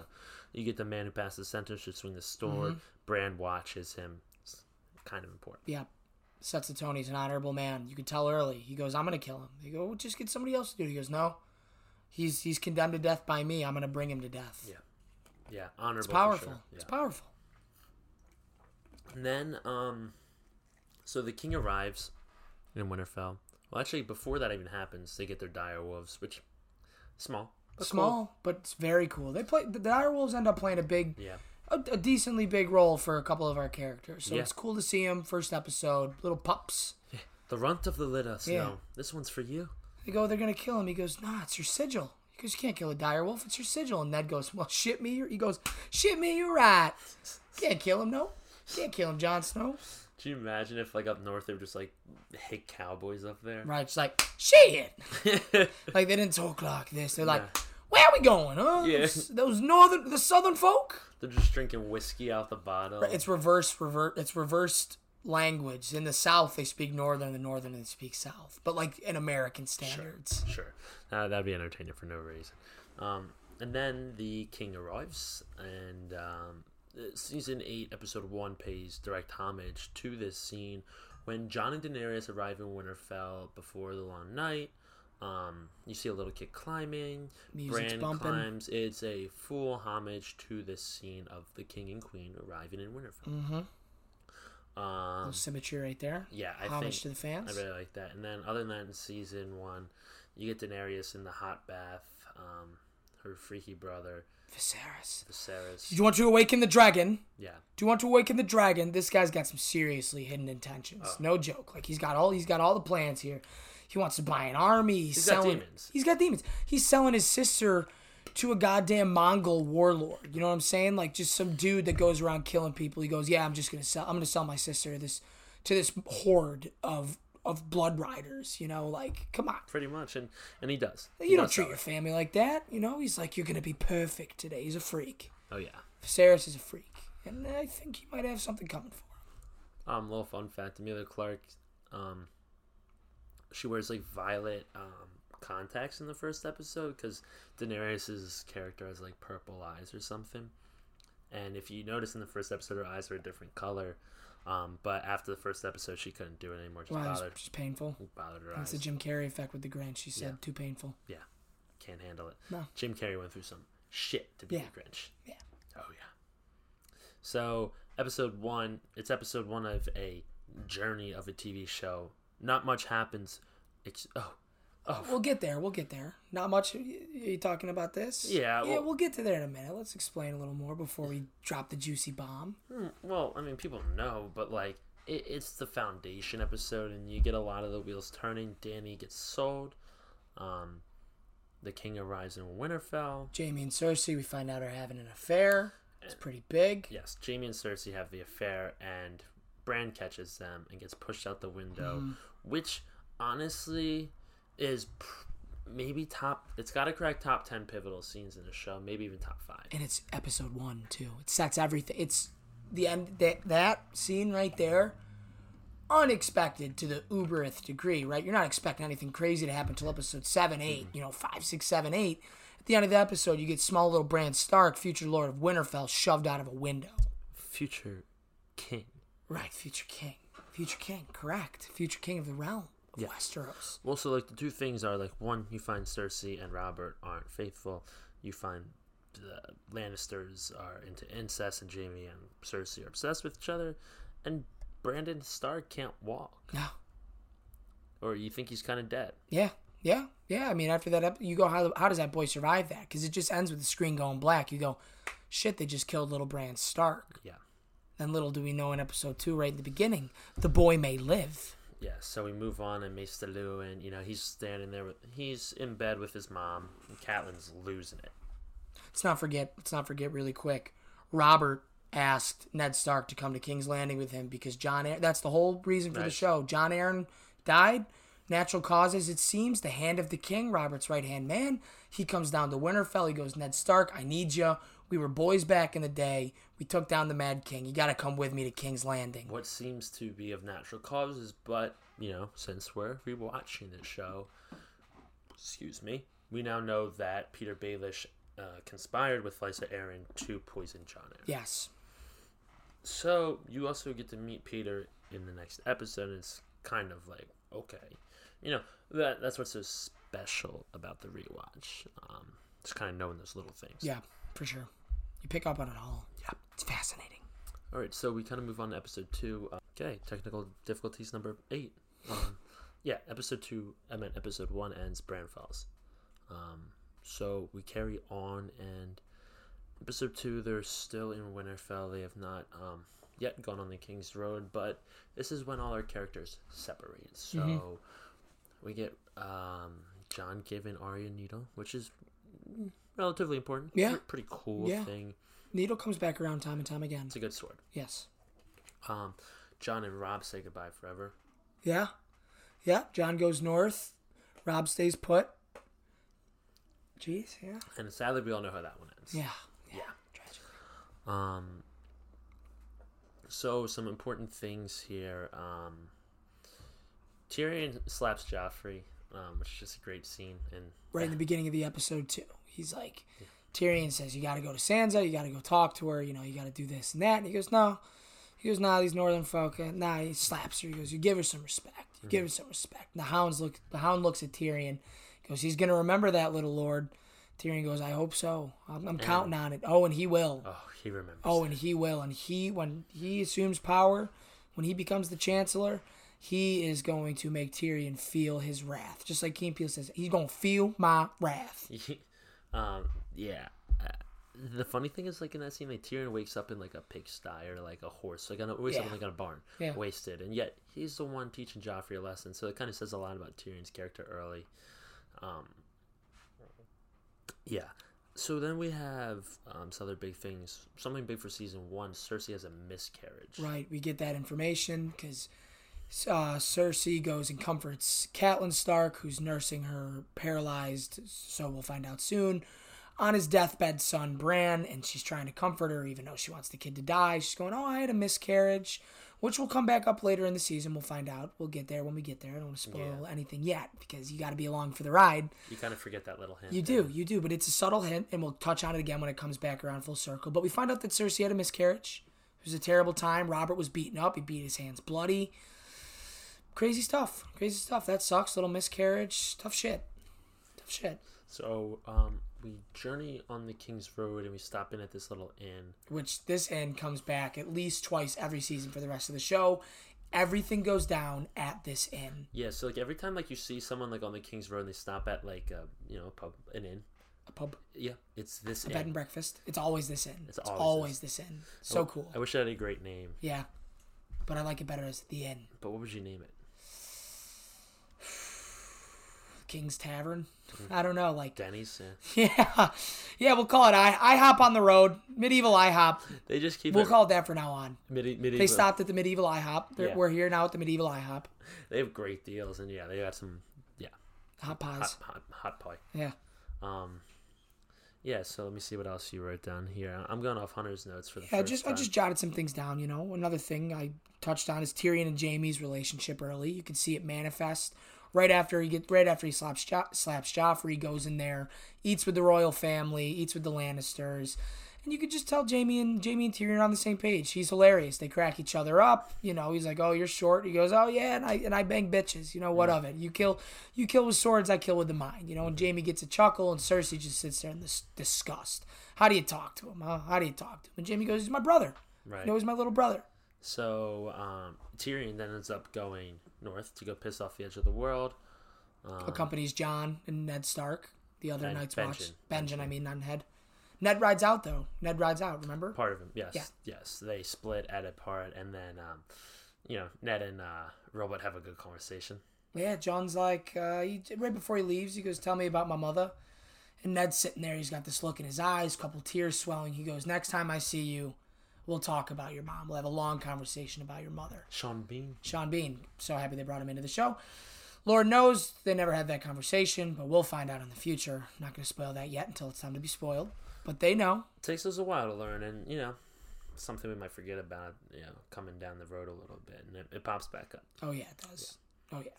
You get the man who passed the sentence should swing the sword. Mm-hmm. Bran watches him. It's kind of important. Yeah. Sets of Tony's an honorable man. You can tell early. He goes, I'm gonna kill him. They go, well, just get somebody else to do it. He goes, No. He's he's condemned to death by me. I'm gonna bring him to death. Yeah. Yeah, honorable. It's powerful. sure. It's powerful. And then, um, so the king arrives in Winterfell. Well, actually, before that even happens, they get their dire wolves, which small, but Small, cool. but it's very cool. They play the Dire Wolves end up playing a big Yeah, a, a decently big role for a couple of our characters. So Yeah. it's cool to see them. First episode, little pups. the runt of the litter. Snow. Yeah. This one's for you. They go, they're gonna kill him. He goes, Nah, it's your sigil. He goes, You can't kill a dire wolf. It's your sigil. And Ned goes, Well, shit me. He goes, Shit me. You're right. Can't kill him. No. Can't kill him, Jon Snow. Can you imagine if, like, up north, they were just like hate cowboys up there? Right? It's like shit. like they didn't talk like this. They're like, Where are we going, huh? Yeah. Those, those northern, the southern folk. They're just drinking whiskey out the bottle. It's reverse, revert. It's reversed language. In the South, they speak Northern. The Northern, they speak South. But like in American standards. Sure, uh, that'd be entertaining for no reason. Um, and then the king arrives, and um, season eight, episode one, pays direct homage to this scene when Jon and Daenerys arrive in Winterfell before the long night. Um, you see a little kid climbing. Music's Bran bumping. climbs. It's a full homage to this scene of the king and queen arriving in Winterfell. Mm-hmm. Um, Little symmetry right there. yeah, I Homage think to the fans. I really like that. And then other than that, in season one, you get Daenerys in the hot bath. Um, her freaky brother Viserys. Viserys. Do you want to awaken the dragon? Yeah, Do you want to awaken the dragon? This guy's got some seriously hidden intentions. Oh. No joke. Like he's got all he's got all the plans here. He wants to buy an army. He's, He's got selling. demons. He's got demons. He's selling his sister to a goddamn Mongol warlord. You know what I'm saying? Like just some dude that goes around killing people. He goes, "Yeah, I'm just gonna sell. I'm gonna sell my sister to this to this horde of of blood riders." You know, like come on. pretty much, and and he does. He You don't does treat your it. family like that. You know, he's like, "You're gonna be perfect today." He's a freak. Oh yeah. Viserys is a freak, and I think he might have something coming for him. Um, little fun fact: Emilia Clarke, um, she wears like violet um contacts in the first episode because Daenerys's character has like purple eyes or something. And if you notice in the first episode, her eyes are a different color. Um, but after the first episode, she couldn't do it anymore. Just Wow, bothered, it's just painful. bothered her That's eyes. the Jim Carrey effect with the Grinch. She said Yeah. too painful. Yeah, can't handle it. No. Jim Carrey went through some shit to be Yeah. the Grinch. Yeah. Oh yeah. So episode one, it's episode one of a journey of a TV show. Not much happens. Ex- oh, oh, We'll get there. We'll get there. Not much. Are you talking about this? Yeah, Yeah, well- we'll get to there in a minute. Let's explain a little more before we drop the juicy bomb. Hmm, well, I mean, people know, but like, it, it's the foundation episode, and you get a lot of the wheels turning. Dany gets sold. Um, the king arrives in Winterfell. Jaime and Cersei, we find out are having an affair. It's pretty big. Yes, Jaime and Cersei have the affair, and Bran catches them and gets pushed out the window, Mm-hmm. which honestly is maybe top. It's got to crack top ten pivotal scenes in the show, maybe even top five. And it's episode one too. It sets everything. It's the end. That that scene right there, unexpected to the uberth degree. Right, you're not expecting anything crazy to happen until episode seven, eight. Mm-hmm. You know, five, six, seven, eight. At the end of the episode, you get small little Bran Stark, future Lord of Winterfell, shoved out of a window. Future king. Right, future king. Future king, correct. Future king of the realm of Westeros. Well, so like the two things are like one, you find Cersei and Robert aren't faithful. You find the Lannisters are into incest, and Jaime and Cersei are obsessed with each other, and Brandon Stark can't walk, No. or you think he's kind of dead. Yeah, yeah, yeah. I mean, after that, you go, how, how does that boy survive that? Because it just ends with the screen going black. You go, shit, they just killed little Bran Stark. Yeah. Then little do we know in episode two, right in the beginning, the boy may live. Yeah, so we move on, and Maester and you know, he's standing there. With, he's in bed with his mom, and Catelyn's losing it. Let's not forget. Let's not forget really quick. Robert asked Ned Stark to come to King's Landing with him because Jon. Arryn, that's the whole reason for the show. Jon Arryn died, natural causes. It seems the hand of the king, Robert's right hand man. He comes down to Winterfell. He goes, Ned Stark, I need you. We were boys back in the day. We took down the Mad King. You got to come with me to King's Landing. What seems to be of natural causes, but, you know, since we're rewatching the show, excuse me, we now know that Petyr Baelish uh, conspired with Lysa Arryn to poison Jon Arryn. Yes. So you also get to meet Petyr in the next episode. And it's kind of like okay, you know that that's what's so special about the rewatch. Um, just kind of knowing those little things. Yeah, for sure. You pick up on it all. It's fascinating. All right, so we kind of move on to episode two. Uh, Okay, technical difficulties number eight. Um, yeah, episode two. I meant episode one ends. Bran falls. Um, so we carry on, and episode two. They're still in Winterfell. They have not um, yet gone on the King's Road, but this is when all our characters separate. So we get um, Jon giving Arya needle, which is mm, relatively important. Yeah. Pretty cool Yeah. thing. Needle comes back around time and time again. It's a good sword. Yes. Um, Jon and Robb say goodbye forever. Yeah. Yeah. Jon goes north. Robb stays put. Jeez, yeah. And sadly, we all know how that one ends. Yeah. Yeah. Um, So some important things here. Um, Tyrion slaps Joffrey, um, which is just a great scene, and right in the beginning of the episode too. He's like, Tyrion says, "You got to go to Sansa. You got to go talk to her. You know, you got to do this and that." And he goes, "No." He goes, "Nah, these Northern folk." uh, Nah, he slaps her. He goes, "You give her some respect. You give her some respect." And the hounds look. The hound looks at Tyrion. He goes, "He's gonna remember that, little lord." Tyrion goes, "I hope so. I'm, I'm counting on it." Oh, and he will. oh, he remembers. Oh, and he will. And he, when he assumes power, when he becomes the chancellor, he is going to make Tyrion feel his wrath. Just like King Peel says, he's going to feel my wrath. um, yeah. Uh, the funny thing is, like in that scene, like Tyrion wakes up in like a pigsty or like a horse, like on a, wakes up in, like on a barn, Yeah. wasted, and yet he's the one teaching Joffrey a lesson. So it kind of says a lot about Tyrion's character early. Um, yeah. So then we have um, some other big things. Something big for season one. Cersei has a miscarriage. Right, we get that information because uh, Cersei goes and comforts Catelyn Stark, who's nursing her paralyzed, so we'll find out soon, on his deathbed son, Bran, and she's trying to comfort her even though she wants the kid to die. She's going, Oh, I had a miscarriage, which will come back up later in the season. We'll find out. We'll get there when we get there. I don't want to spoil Yeah. anything yet because you got to be along for the ride. You kind of forget that little hint. You do, you do, but it's a subtle hint, and we'll touch on it again when it comes back around full circle. But we find out that Cersei had a miscarriage. It was a terrible time. Robert was beaten up. He beat his hands bloody. Crazy stuff. Crazy stuff. That sucks. Little miscarriage. Tough shit. Tough shit. So um, we journey on the King's Road and we stop in at this little inn. Which this inn comes back at least twice every season for the rest of the show. Everything goes down at this inn. Yeah, so like every time like you see someone like on the King's Road and they stop at like uh, you know a pub an inn. A pub, Yeah, it's this a inn. bed and breakfast. It's always this inn. It's, always always, this inn. So I- cool. I wish I had a great name, Yeah. But I like it better as the inn. but what would you name it? King's Tavern. I don't know, like Denny's. Yeah. Yeah, yeah, we'll call it I IHOP on the road. Medieval IHOP. They just keep We'll it call it that for now on. medieval. They stopped at the medieval IHOP. They're Yeah. We're here now at the medieval IHOP. They have great deals, and yeah, they got some yeah Hot pies. hot hot, hot pie. Yeah. Um, yeah. So let me see what else you wrote down here. I'm going off Hunter's notes for the Yeah, first just I just jotted some things down. You know, another thing I touched on is Tyrion and Jaime's relationship early. You can see it manifest right after he get right after he slaps jo- slaps Joffrey. He goes in there, eats with the royal family, eats with the Lannisters, and you could just tell Jaime and Jaime and Tyrion are on the same page. He's hilarious. They crack each other up. You know, he's like, "Oh, you're short." He goes, "Oh yeah," and I and I bang bitches. You know what of it? You kill you kill with swords. I kill with the mind. You know, and Jaime gets a chuckle, and Cersei just sits there in this disgust. How do you talk to him? Huh? How do you talk to him? And Jaime goes, "He's my brother." right. You know, he's my little brother. So um, Tyrion then ends up going north to go piss off the edge of the world. Accompanies Jon and Ned Stark, the other Night's Watch. Benjen. Benjen, I mean, not Ned. Ned rides out though. Ned rides out. Remember? Part of him, yes, Yeah. yes. They split at a part, and then um, you know Ned and uh, Robert have a good conversation. Yeah. Jon's like, uh, he, right before he leaves, he goes, "Tell me about my mother." And Ned's sitting there. He's got this look in his eyes, a couple tears swelling. He goes, "Next time I see you, we'll talk about your mom. We'll have a long conversation about your mother." Sean Bean. Sean Bean. So happy they brought him into the show. Lord knows they never had that conversation, but we'll find out in the future. I'm not going to spoil that yet until it's time to be spoiled. But they know. It takes us a while to learn, and you know something we might forget about. You know, coming down the road a little bit, and it, it pops back up. Oh, yeah, it does. Oh, yeah.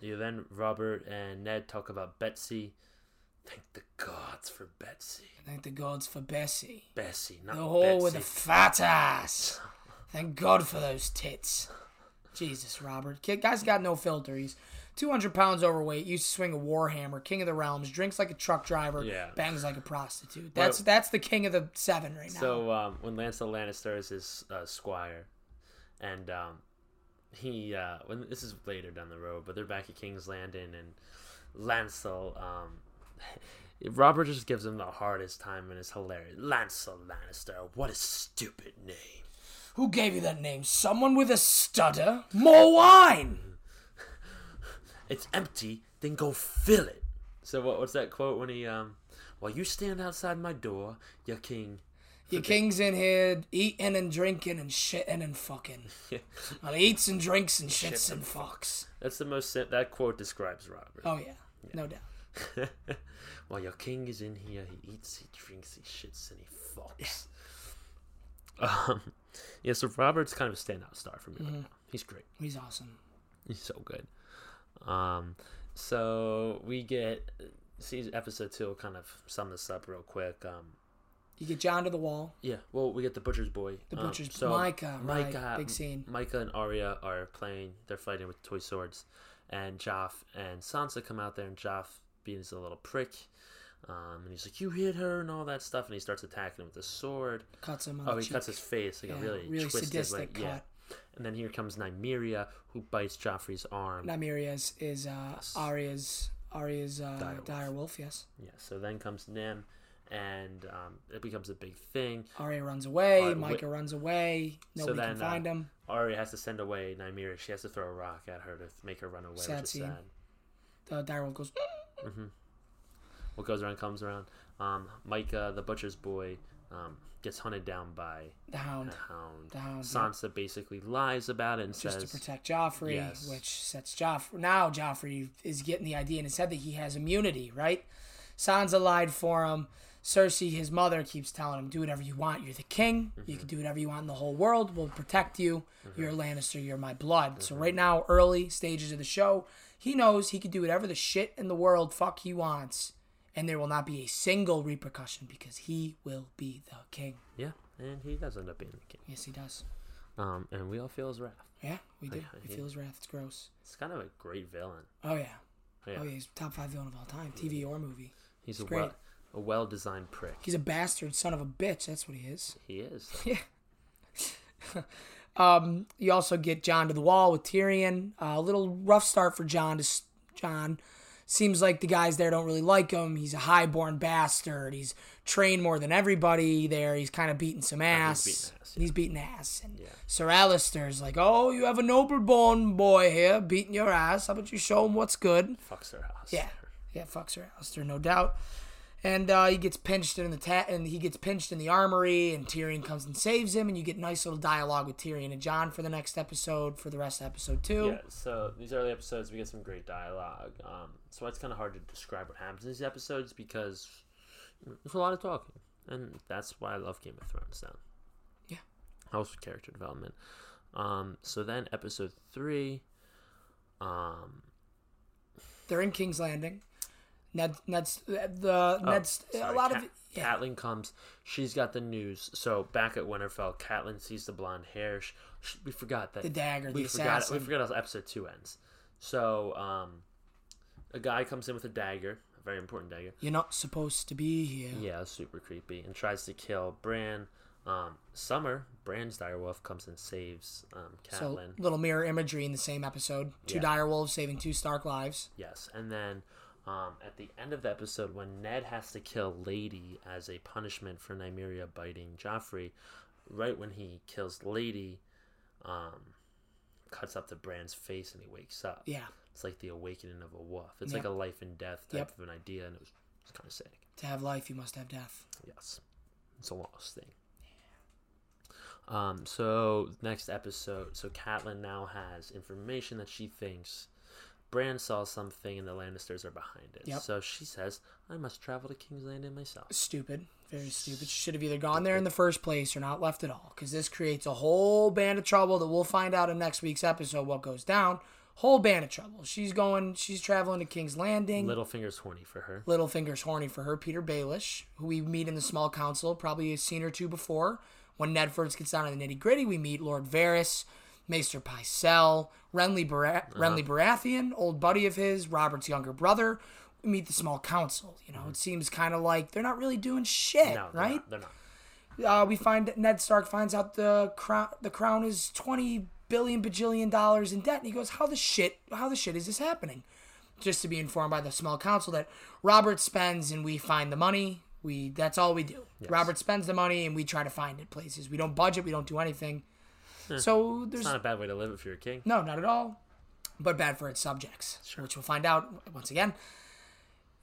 You then Robert and Ned talk about Betsy. Thank the gods for Betsy. Thank the gods for Bessie. Bessie, not The whore with the fat ass. Thank God for those tits. Jesus, Robert. Kid, guy's got no filter. He's 200 pounds overweight, used to swing a warhammer, king of the realms, drinks like a truck driver, Yeah. bangs like a prostitute. That's Well- that's the king of the seven right now. So um, when Lancel Lannister is his uh, squire, and um, he uh, when this is later down the road, but they're back at King's Landing, and Lancel, um, Robert just gives him the hardest time, and it's hilarious. Lancel Lannister, what a stupid name. Who gave you that name? Someone with a stutter? More wine! It's empty, then go fill it. So what? What's that quote when he um? While you stand outside my door, your king. Your king's in here eating and drinking and shitting and fucking. Well, he eats and drinks and shits and fucks. That's the most. That quote describes Robert. Oh, yeah. No doubt. While your king is in here, he eats, he drinks, he shits, and he fucks. Um, Yeah, so Robert's kind of a standout star for me Mm-hmm. right now. He's great. He's awesome. He's so good. Um, so we get see episode two. will kind of sum this up real quick. Um, You get Jon to the wall. yeah, well, we get the butcher's boy. The Um, butcher's Mycah, right, Mycah, big scene. Mycah and Arya are playing. They're fighting with toy swords, and Joff and Sansa come out there, and Joff being a little prick. Um, and he's like, "You hit her," and all that stuff, and he starts attacking him with a sword. Cuts him on Oh, the he cheek. cuts his face like Yeah, a really, really twisted, like, yeah. And then here comes Nymeria, who bites Joffrey's arm. Nymeria is, is uh, Arya's Arya's uh, Dire wolf. dire wolf. Yes. Yeah, so then comes Nim, and um, it becomes a big thing. Arya runs away. Arya- Mycah runs away. So Nobody then, can find uh, him. Arya has to send away Nymeria. She has to throw a rock at her to make her run away, Sad which is scene. sad. The dire wolf goes. What goes around comes around. Um, Mycah, the butcher's boy, um, gets hunted down by The hound. a hound. The hound, Sansa basically lies about it and just says, to protect Joffrey, Yes. which sets Joffrey. Now Joffrey is getting the idea in his head that he has immunity, right? Sansa lied for him. Cersei, his mother, keeps telling him, "Do whatever you want. You're the king. You can do whatever you want in the whole world. We'll protect you. You're a Lannister. You're my blood." So right now, early stages of the show, he knows he can do whatever the shit in the world fuck he wants, and there will not be a single repercussion because he will be the king. "Yeah," and he does end up being the king. Yes, he does. Um, and we all feel his wrath. Yeah, we do. Yeah, We he- feel his wrath. It's gross. It's kind of a great villain. Oh yeah. Yeah, Oh yeah, he's top five villain of all time, TV or movie. he's a great. well, a well-designed prick. He's a bastard son of a bitch. That's what he is. He is. yeah. Um, you also get Jon to the wall with Tyrion. Uh, a little rough start for Jon. To Jon seems like the guys there don't really like him. He's a highborn bastard. He's trained more than everybody there. He's kind of beating some ass. beating ass, He's beating ass. And Yeah. Sir Alliser's like, "Oh, you have a noble-born boy here beating your ass. How about you show him what's good?" Fucks her house. Yeah, yeah, fucks her Alliser, no doubt. And uh, he gets pinched in the ta- and he gets pinched in the armory, and Tyrion comes and saves him, and you get nice little dialogue with Tyrion and Jon for the next episode, for the rest of episode two. Yeah, so these early episodes, we get some great dialogue. Um, so it's kind of hard to describe what happens in these episodes because there's a lot of talking, and that's why I love Game of Thrones. Now, Yeah. with character development. Um, so then episode three, um, They're in King's Landing. Ned, Ned's the Ned's a Oh, lot Cat- of yeah. Catelyn comes. She's got the news. So back at Winterfell, Catelyn sees the blonde hair. Sh sh we forgot that The dagger, We the forgot. assassin. We forgot how episode two ends. So um, a guy comes in with a dagger, a very important dagger. You're not supposed to be here. Yeah, super creepy, and tries to kill Bran. Um, Summer, Bran's direwolf, comes and saves um, So Catelyn. little mirror imagery in the same episode. Two Yeah. dire wolves saving two Stark lives. Yes, and then um, at the end of the episode, when Ned has to kill Lady as a punishment for Nymeria biting Joffrey, right when he kills Lady, um, cuts up the brand's face and he wakes up. Yeah, It's like the awakening of a wolf. It's Yep. like a life and death type Yep. of an idea, and it was, it was kind of sick. to have life, you must have death. Yes, it's a lost thing. Um, so next episode, so Catelyn now has information that she thinks Bran saw something and the Lannisters are behind it. Yep. So she says, "I must travel to King's Landing myself." Stupid. Very stupid. She should have either gone there in the first place or not left at all. Because this creates a whole band of trouble that we'll find out in next week's episode what goes down. Whole band of trouble. She's going, she's traveling to King's Landing. Littlefinger's horny for her. Littlefinger's horny for her. Petyr Baelish, who we meet in the small council, probably has seen her two before. When Ned first gets down to the nitty gritty, we meet Lord Varys, Maester Pycelle, Renly, Bar- Uh-huh. Renly Baratheon, old buddy of his, Robert's younger brother. We meet the small council. You know, it seems kind of like they're not really doing shit, Mm-hmm. No, they're right? not- They're not. uh, we find Ned Stark finds out the crown the crown is twenty billion bajillion dollars in debt, and he goes, "How the shit? How the shit is this happening?" Just to be informed by the small council that Robert spends and we find the money. We that's all we do. Robert spends the money and we try to find it places. We don't budget. We don't do anything. Hmm. So there's It's not a bad way to live if you're a king. no, not at all. But bad for its subjects, sure. which we'll find out once again.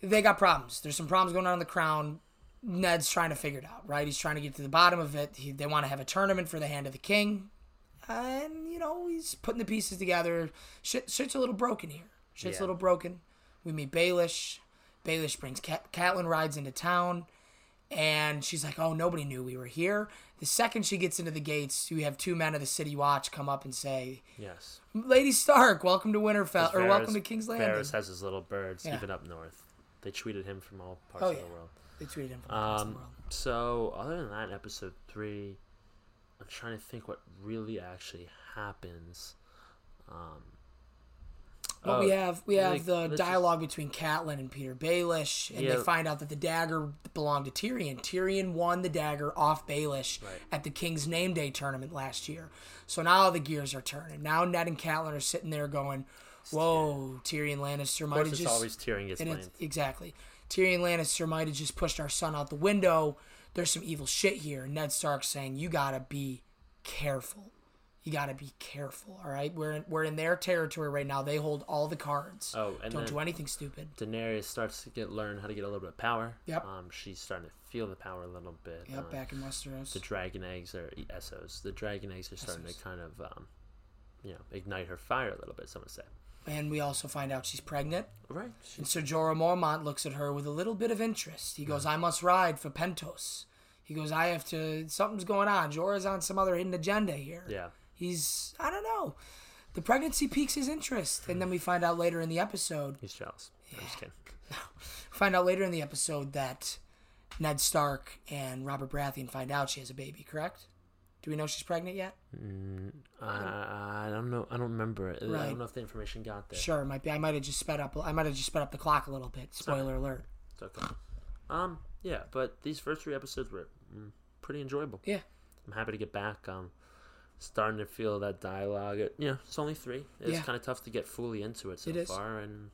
They got problems. There's some problems going on in the crown. Ned's trying to figure it out, right? He's trying to get to the bottom of it. He, they want to have a tournament for the hand of the king. And, you know, he's putting the pieces together. Shit, shit's a little broken here. Shit's Yeah. a little broken. We meet Baelish. Baelish brings Cat- Catelyn rides into town. And she's like, "Oh, nobody knew we were here." The second she gets into the gates, we have two men of the City Watch come up and say, Yes. "Lady Stark, welcome to Winterfell, or welcome to King's Landing." Varys has his little birds, Yeah. even up north. They tweeted him from all parts Oh, of the world. They tweeted him from across the Um, world. so other than that, episode three, I'm trying to think what really actually happens. Um, But we oh, have we have like, the let's just- dialogue between Catelyn and Petyr Baelish, and Yeah. they find out that the dagger belonged to Tyrion. Tyrion won the dagger off Baelish Right. at the King's Name Day tournament last year. So now the gears are turning. Now Ned and Catelyn are sitting there going, "Whoa, Tyrion Lannister might have just always Tyrion gets and blamed. it's, exactly Tyrion Lannister might have just pushed our son out the window. There's some evil shit here." And Ned Stark saying, "You gotta be careful." You gotta be careful, all right. We're in, we're in their territory right now. They hold all the cards. Oh, and Don't do anything stupid. Daenerys starts to get learn how to get a little bit of power. Yep. Um, she's starting to feel the power a little bit. Yep, Um, back in Westeros. the dragon eggs are Essos. The dragon eggs are starting Essos. to kind of, um, you know, ignite her fire a little bit. Someone said. and we also find out she's pregnant. Right. She, And Sir Jorah Mormont looks at her with a little bit of interest. He goes, I must ride for Pentos. He goes, I have to, something's going on. Jorah's on some other hidden agenda here. yeah. He's, I don't know. The pregnancy piques his interest. And then we find out later in the episode, He's jealous. I'm just kidding. find out later in the episode that Ned Stark and Robert Baratheon find out she has a baby, correct? Do we know she's pregnant yet? Uh, I don't know. I don't remember it. I don't know if the information got there. Sure, might be. I might have just sped up. I might have just sped up the clock a little bit. Spoiler alert. It's okay. Um, yeah, but these first three episodes were mm, pretty enjoyable. Yeah. I'm happy to get back. Um, starting to feel that dialogue. It, you know, it's only three. It's Yeah. kind of tough to get fully into it so It far, and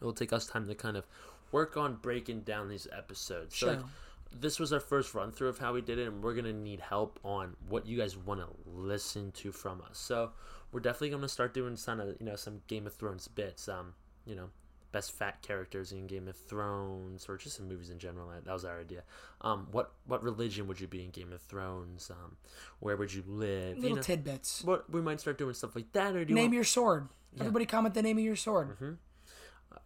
it will take us time to kind of work on breaking down these episodes. So, Sure. like, this was our first run through of how we did it, and we're gonna need help on what you guys want to listen to from us. So, we're definitely gonna start doing some, you know, some Game of Thrones bits. Um, you know, best fat characters in Game of Thrones, or just in movies in general. That, was our idea. Um, what what religion would you be in Game of Thrones? Um, where would you live? Little you know, tidbits. what we might start doing stuff like that, or do you Name want, your sword. Everybody comment the name of your sword.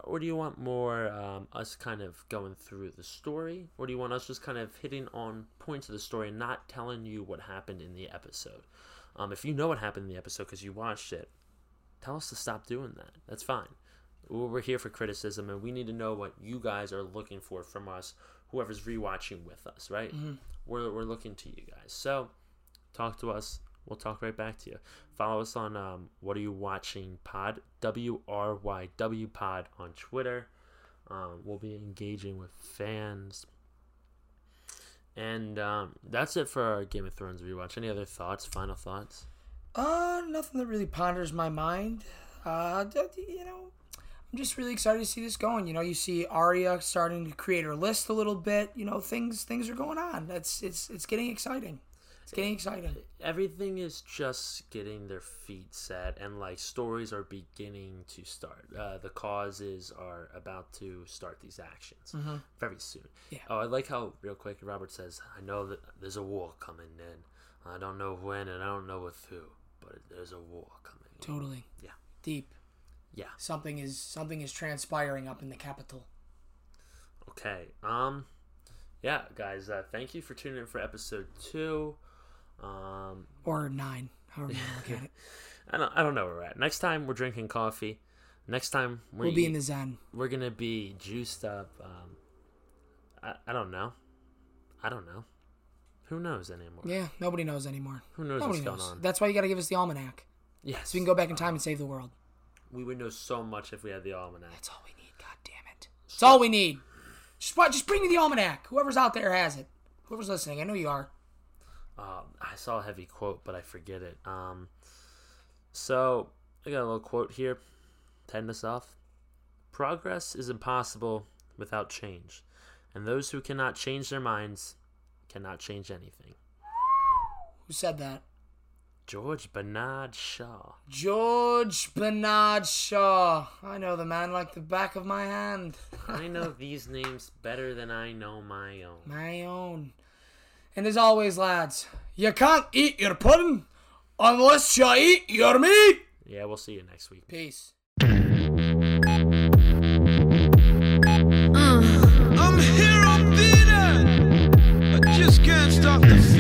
or do you want more um, us kind of going through the story, or do you want us just kind of hitting on points of the story and not telling you what happened in the episode? Um, if you know what happened in the episode because you watched it, tell us to stop doing that. That's fine. We're here for criticism, and we need to know what you guys are looking for from us. Whoever's rewatching with us, right? We're we're looking to you guys. So talk to us. We'll talk right back to you. Follow us on um, What Are You Watching Pod, W R Y W Pod on Twitter. Um, we'll be engaging with fans. And um, that's it for our Game of Thrones rewatch. Any other thoughts? Final thoughts? Uh, nothing that really ponders my mind. Uh, you know, I'm just really excited to see this going. You know, you see Arya starting to create her list a little bit. You know, things things are going on. That's it's it's getting exciting. It's getting exciting. Everything is just getting their feet set, and like stories are beginning to start. Uh, the causes are about to start these actions very soon. Yeah. Oh, I like how real quick Robert says, "I know that there's a war coming in. I don't know when, and I don't know with who, but there's a war coming." Totally. Yeah. Deep. Yeah. Something is something is transpiring up in the capital. Okay. Um. Yeah, guys. Uh, thank you for tuning in for episode two. Um. Or nine. However you look at it. I don't. I don't know where we're at. Next time we're drinking coffee. Next time we're We'll be in the Zen. we're gonna be juiced up. Um, I, I don't know. I don't know. Who knows anymore? Yeah, nobody knows anymore. Who knows Nobody what's knows. going on? That's why you got to give us the almanac, yes, so we can go back in time and save the world. We would know so much if we had the almanac. That's all we need. God damn it. That's all we need. Just? Just bring me the almanac. Whoever's out there has it. Whoever's listening, I know you are. Uh, I saw a heavy quote, but I forget it. Um, so I got a little quote here. to end us off. Progress is impossible without change, and those who cannot change their minds cannot change anything. Who said that? George Bernard Shaw. George Bernard Shaw. I know the man like the back of my hand. I know these names better than I know my own. My own. And as always, lads, you can't eat your pudding unless you eat your meat. Yeah, we'll see you next week. Peace. Uh, I'm here, I'm feeling. What the